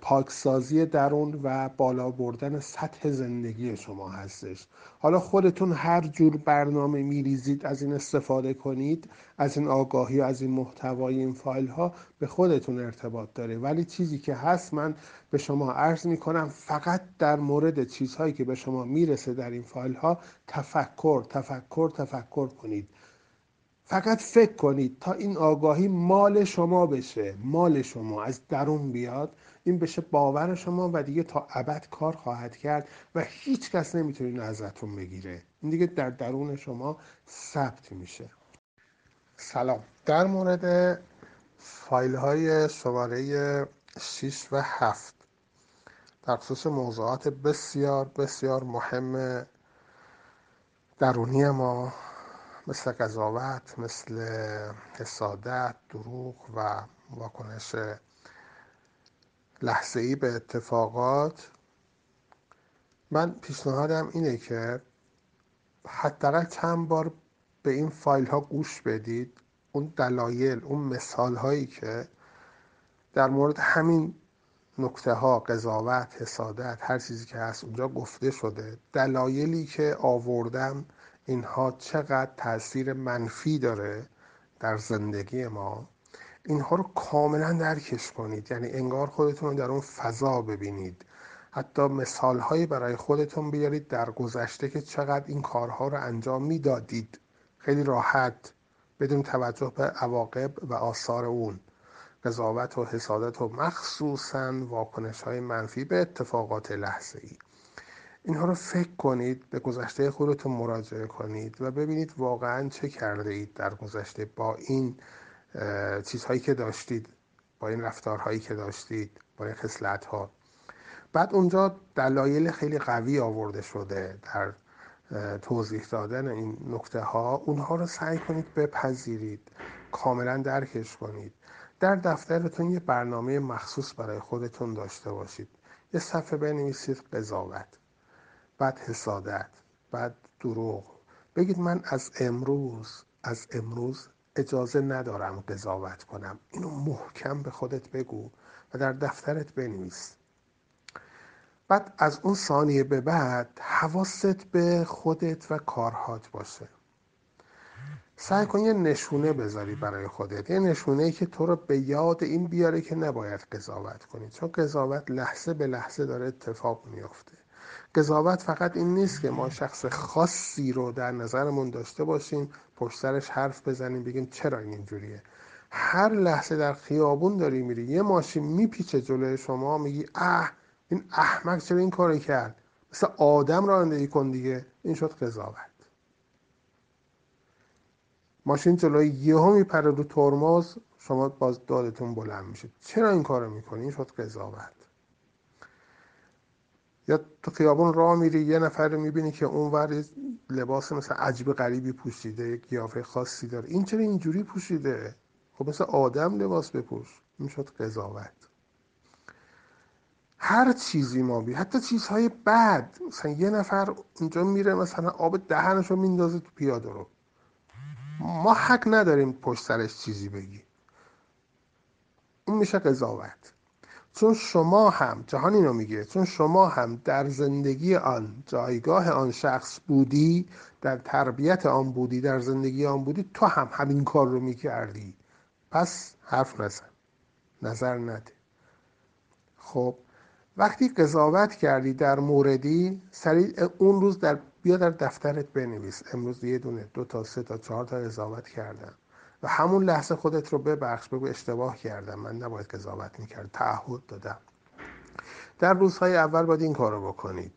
پاکسازی درون و بالا بردن سطح زندگی شما هستش. حالا خودتون هر جور برنامه میریزید از این استفاده کنید از این آگاهی و از این محتوای این فایل ها به خودتون ارتباط داره. ولی چیزی که هست من به شما عرض می کنم فقط در مورد چیزهایی که به شما می‌رسه در این فایل ها تفکر تفکر تفکر کنید. فقط فکر کنید تا این آگاهی مال شما بشه مال شما از درون بیاد. این بشه باور شما و دیگه تا ابد کار خواهد کرد و هیچ کس نمی‌تونه این ازتون بگیره. این دیگه در درون شما ثبت میشه. سلام. در مورد فایل های شماره 6 و 7 در خصوص موضوعات بسیار بسیار مهم درونی ما مثل قضاوت مثل حسادت دروغ و واکنش لحظه ای به اتفاقات من پیشنهادم اینه که حداقل چند بار به این فایل ها گوش بدید. اون دلایل اون مثال هایی که در مورد همین نکته ها قضاوت حسادت هر چیزی که هست اونجا گفته شده. دلایلی که آوردم اینها چقدر تاثیر منفی داره در زندگی ما. اینها رو کاملا درکش کنید. یعنی انگار خودتون رو در اون فضا ببینید. حتی مثال هایی برای خودتون بیارید در گذشته که چقدر این کارها رو انجام می‌دادید. خیلی راحت بدون توجه به عواقب و آثار اون. قضاوت و حسادت و مخصوصا واکنش های منفی به اتفاقات لحظه ای اینها رو فکر کنید به گذشته خودتون مراجعه کنید و ببینید واقعا چه کرده اید در گذشته با این چیزهایی که داشتید با این رفتارهایی که داشتید با این خصلت ها بعد اونجا دلایل خیلی قوی آورده شده در توضیح دادن این نکته ها اونها رو سعی کنید بپذیرید کاملا درکش کنید. در دفترتون یه برنامه مخصوص برای خودتون داشته باشید. یه صفحه بنویسید قضاوت بعد حسادت بعد دروغ. بگید من از امروز از امروز اجازه ندارم قضاوت کنم. اینو محکم به خودت بگو و در دفترت بنویس. بعد از اون ثانیه به بعد حواست به خودت و کارهات باشه. سعی کن یه نشونه بذاری برای خودت. یه نشونه ای که تو رو به یاد این بیاره که نباید قضاوت کنی. چون قضاوت لحظه به لحظه داره اتفاق میافته. قضاوت فقط این نیست که ما شخص خاصی رو در نظرمون داشته باشیم پشت سرش حرف بزنیم بگیم چرا این اینجوریه؟ هر لحظه در خیابون داری میری یه ماشین میپیچه جلوی شما میگی اه این احمق چرا این کاری کرد؟ مثل آدم رانندگی کن دیگه. این شد قضاوت. ماشین جلوی یهو میپره رو ترمز شما باز دادتون بلند میشه. چرا این کارو می‌کنی؟ این شد قضاوت. تو خیابون راه میری یه نفر رو می‌بینی که اونور لباس مثل عجیب غریبی پوشیده یک قیافه خاصی داره. این چرا اینجوری پوشیده؟ خب مثل آدم لباس بپوش. این شد قضاوت. هر چیزی ما بی حتی چیزهای بد. مثلا یه نفر اونجا میره مثلا آب دهنش رو میندازه تو پیاده رو. ما حق نداریم پشت سرش چیزی بگی. این میشه قضاوت. چون شما هم جهان اینو میگه چون شما هم در زندگی آن جایگاه آن شخص بودی در تربیت آن بودی در زندگی آن بودی تو هم همین کار رو می‌کردی. پس حرف نزن. نظر نده. خب وقتی قضاوت کردی در موردی سریع اون روز در بیا در دفترت بنویس. امروز یه دونه دو تا سه تا چهار تا قضاوت کردم. و همون لحظه خودت رو ببخش بگو اشتباه کردم من نباید قضاوت می‌کرد تعهد دادم. در روزهای اول باید این کارو بکنید.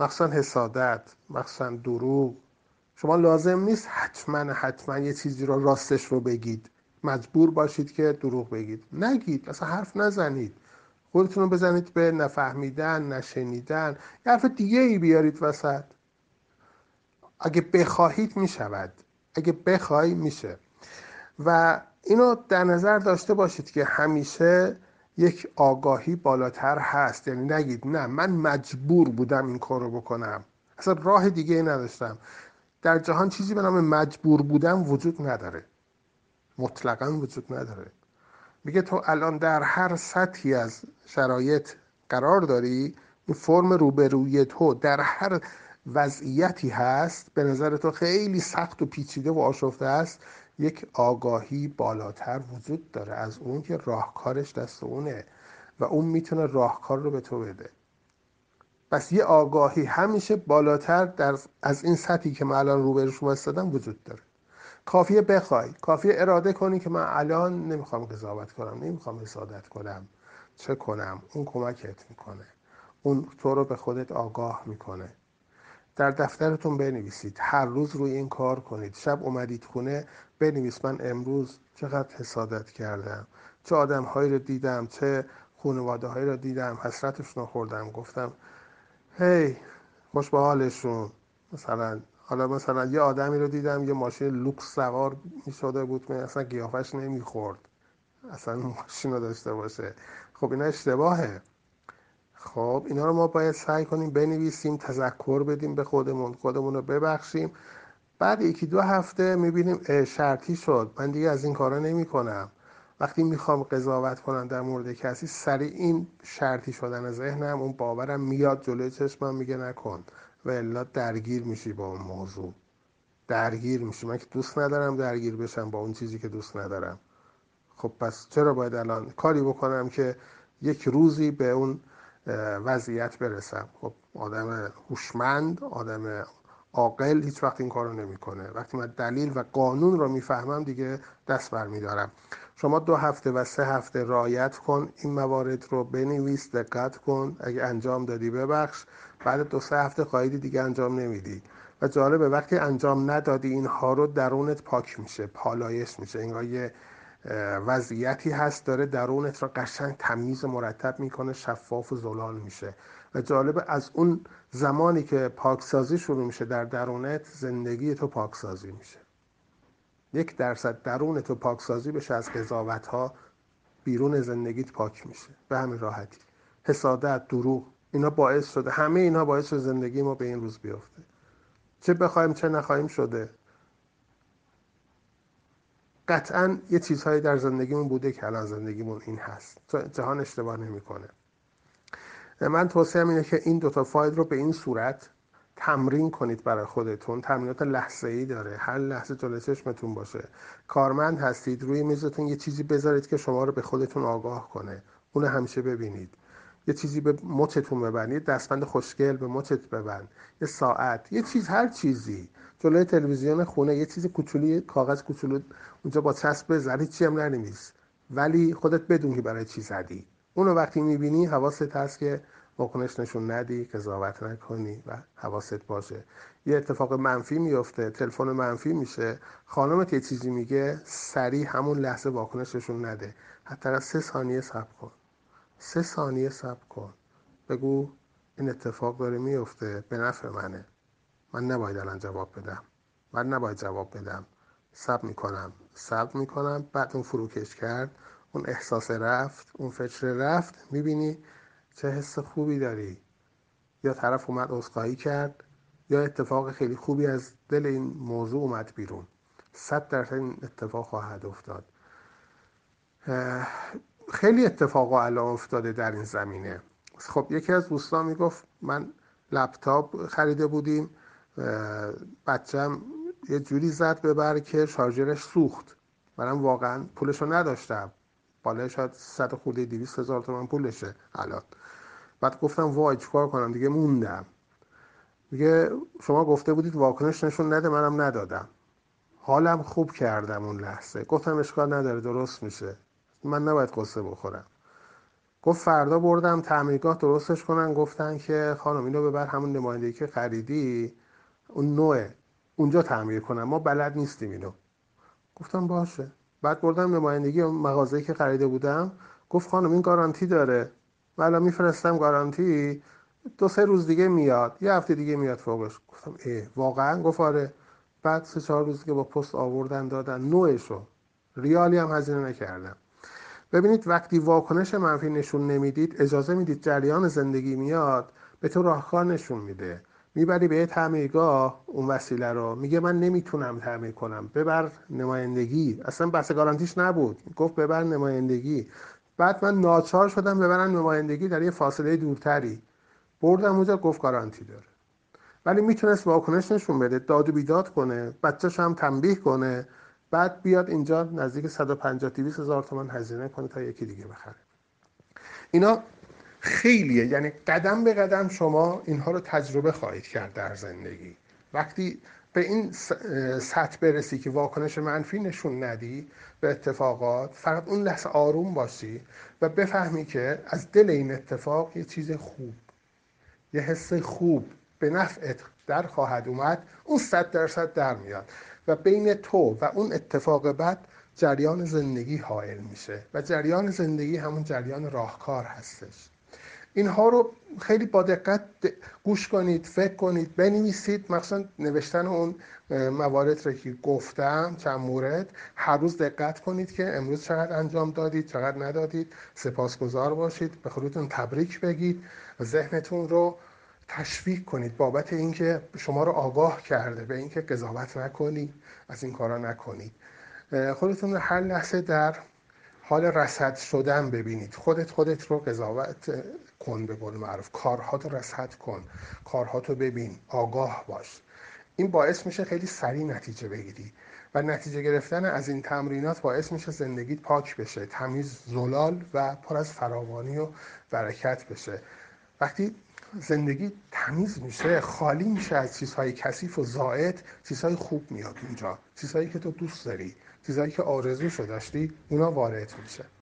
مخصوصا حسادت مخصوصا دروغ. شما لازم نیست حتما حتما یه چیزی رو راستش رو بگید. مجبور باشید که دروغ بگید. نگید اصلا حرف نزنید. خودتون رو بزنید به نفهمیدن نشنیدن. یه حرف دیگه ای بیارید وسط. اگه بخواهید می‌شود. اگه بخوای میشه. و اینو در نظر داشته باشید که همیشه یک آگاهی بالاتر هست. یعنی نگید نه من مجبور بودم این کار رو بکنم. اصلا راه دیگه ای نداشتم. در جهان چیزی به نام مجبور بودم وجود نداره. مطلقا وجود نداره. میگه تو الان در هر سطحی از شرایط قرار داری این فرم روبروی تو در هر وضعیتی هست به نظر تو خیلی سخت و پیچیده و آشفته است یک آگاهی بالاتر وجود داره از اون که راهکارش دست اونه و اون می‌تونه راهکار رو به تو بده. پس یه آگاهی همیشه بالاتر در از این سطحی که من الان روبروش وایستادم وجود داره. کافیه بخوای کافیه اراده کنی که من الان نمی‌خوام قضاوت کنم نمی‌خوام حسادت کنم. چه کنم؟ اون کمکت می‌کنه. اون تو رو به خودت آگاه می‌کنه. در دفترتون بنویسید. هر روز روی این کار کنید. شب اومدید خونه بنویس من امروز چقدر حسادت کردم. چه آدم هایی رو دیدم چه خانواده هایی رو دیدم. حسرتشون خوردم. گفتم هی خوش به حالشون مثلا حالا مثلا یه آدمی رو دیدم یه ماشین لوکس سوار می شده بود من اصلا قیافش نمی‌خورد. اصلا ماشین رو داشته باشه. خب اینا اشتباهه. خب اینا رو ما باید سعی کنیم بنویسیم تذکر بدیم به خودمون خودمون رو ببخشیم. بعد یکی دو هفته می‌بینیم شرطی شد. من دیگه از این کارا نمی کنم وقتی می‌خوام قضاوت کنم در مورد کسی سریع این شرطی شدن ذهنم اون باورم میاد جلوی چشمم میگه نکن. و الا درگیر میشی با اون موضوع. درگیر میشی. من که دوست ندارم درگیر بشم با اون چیزی که دوست ندارم. خب پس چرا باید الان کاری بکنم که یک روزی به اون وضعیت برسم. خب آدم هوشمند آدم عاقل هیچ وقت این کارو نمی‌کنه. وقتی من دلیل و قانون رو می‌فهمم دیگه دست برمیدارم. شما دو هفته و سه هفته رایت کن این موارد رو بنویس دقت کن. اگه انجام دادی ببخش. بعد دو سه هفته قایدی دیگه انجام نمیدی. و جالبه وقتی انجام ندادی اینها رو درونت پاک میشه پالایش میشه. انگار یه وضعیتی هست داره درونت را قشنگ تمیز مرتب می‌کنه شفاف و زلال میشه. و جالبه از اون زمانی که پاکسازی شروع میشه در درونت زندگی تو پاکسازی میشه. یک درصد درون تو پاکسازی بشه از قضاوت ها بیرون زندگیت پاک میشه. به همین راحتی. حسادت دروغ اینا باعث شده همه اینا باعث شده زندگی ما به این روز بیفته. چه بخوایم چه نخواهیم شده. قطعا یه چیزهایی در زندگیمون بوده که الان زندگیمون این هست. جهان اشتباه نمی‌کنه. من توصیه اینه که این دوتا فایل رو به این صورت تمرین کنید برای خودتون. تمرینات لحظه ای داره. هر لحظه جلوی چشمتون باشه. کارمند هستید. روی میزتون یه چیزی بذارید که شما رو به خودتون آگاه کنه. اون همیشه ببینید. یه چیزی به مچتون ببند دستبند خوشگل به مچت ببند. یه ساعت. یه چیز هر چیزی. جلوی تلویزیون خونه یه چیز کوچولی کاغذ کوچولو اونجا با چسب بذاری چی هم ننویس. ولی خودت بدون که برای چی زدی. اونو وقتی می‌بینی حواست هست که واکنش نشون ندی قضاوت نکنی و حواست باشه. یه اتفاق منفی میفته تلفن منفی میشه. خانمت یه چیزی میگه سریع همون لحظه واکنش نشون نده. حتی سه ثانیه صبر کن. سه ثانیه صبر کن. بگو این اتفاق داره میفته به نفع منه. من نباید الان جواب بدم. من نباید جواب بدم. صبر می‌کنم. صبر می‌کنم. بعد اون فروکش کرد. اون احساس رفت. اون فکر رفت. می‌بینی چه حس خوبی داری. یا طرف اومد عذرخواهی کرد. یا اتفاق خیلی خوبی از دل این موضوع اومد بیرون. صد درصد این اتفاق خواهد افتاد. خیلی اتفاقا الان افتاده در این زمینه. خب یکی از دوستان می‌گفت من لپتاپ خریده بودیم. بچم یه جوری زد به بر که شارژرش سوخت. منم واقعا پولش نداشتم. بالای شاید صد خورده دیویست هزار تومن پولشه الان. بعد گفتم وای چیکار کنم؟ دیگه موندم. میگه شما گفته بودید واکنش نشون نده منم ندادم. حالم خوب کردم اون لحظه. گفتم اشکال نداره درست میشه. من نباید قصه بخورم. گفت فردا بردم تعمیرگاه درستش کنن. گفتن که خانم اینو ببر همون نمایندگی که خریدی. اون نوعه. اونجا تعمیر کنم. ما بلد نیستیم اینو. گفتم باشه. بعد بردم نمایندگی مغازه‌ای که خریده بودم. گفت خانم این گارانتی داره. من میفرستم گارانتی. دو سه روز دیگه میاد. یه هفته دیگه میاد فوقش. گفتم ای واقعا؟ گفت آره. بعد سه چهار روز که با پست آوردن دادن. نوعشو. ریالی هم هزینه نکردم. ببینید وقتی واکنش منفی نشون نمی‌دید اجازه می‌دید جریان زندگی میاد به تو راهکار نشون میده. می‌بری به تعمیرگاه اون وسیله رو. میگه من نمی‌تونم تعمیر کنم. ببر نمایندگی. اصلا بحث گارانتیش نبود. گفت ببر نمایندگی. بعد من ناچار شدم ببرم نمایندگی در یه فاصله دورتری. بردم اونجا گفت گارانتی داره. ولی می‌تونست واکنش نشون بده. داد و بیداد کنه. بچهش هم تنبیه کنه. بعد بیاد اینجا نزدیک 150 200 هزار تومان هزینه کنه تا یکی دیگه بخره. اینا خیلیه. یعنی قدم به قدم شما اینها رو تجربه خواهید کرد در زندگی. وقتی به این سطح برسی که واکنش منفی نشون ندی به اتفاقات فقط اون لحظه آروم باشی و بفهمی که از دل این اتفاق یه چیز خوب یه حس خوب به نفعت در خواهد اومد اون صد درصد در میاد و بین تو و اون اتفاق بعد جریان زندگی حائل میشه و جریان زندگی همون جریان راهکار هستش. اینها رو خیلی با دقت گوش کنید فکر کنید بنویسید. مخصوصا نوشتن اون موارد رو که گفتم چند مورد. هر روز دقت کنید که امروز چقدر انجام دادید چقدر ندادید. سپاسگزار باشید. به خودتون تبریک بگید. ذهنتون رو تشویق کنید بابت اینکه شما رو آگاه کرده به اینکه قضاوت نکنید از این کارا نکنید. خودتون هر لحظه در حال رسد شدن ببینید. خودت خودت رو قضاوت کن به قول معروف. کارها رو رسد کن. کارها رو ببین. آگاه باش. این باعث میشه خیلی سریع نتیجه بگیری و نتیجه گرفتن از این تمرینات باعث میشه زندگیت پاک بشه. تمیز زلال و پر از فراوانی و برکت بشه. وقتی زندگی تمیز میشه خالی میشه از چیزهای کثیف و زائد چیزهای خوب میاد اونجا. چیزهایی که تو دوست داری. چیزهایی که آرزوشو داشتی اونا وارد میشه.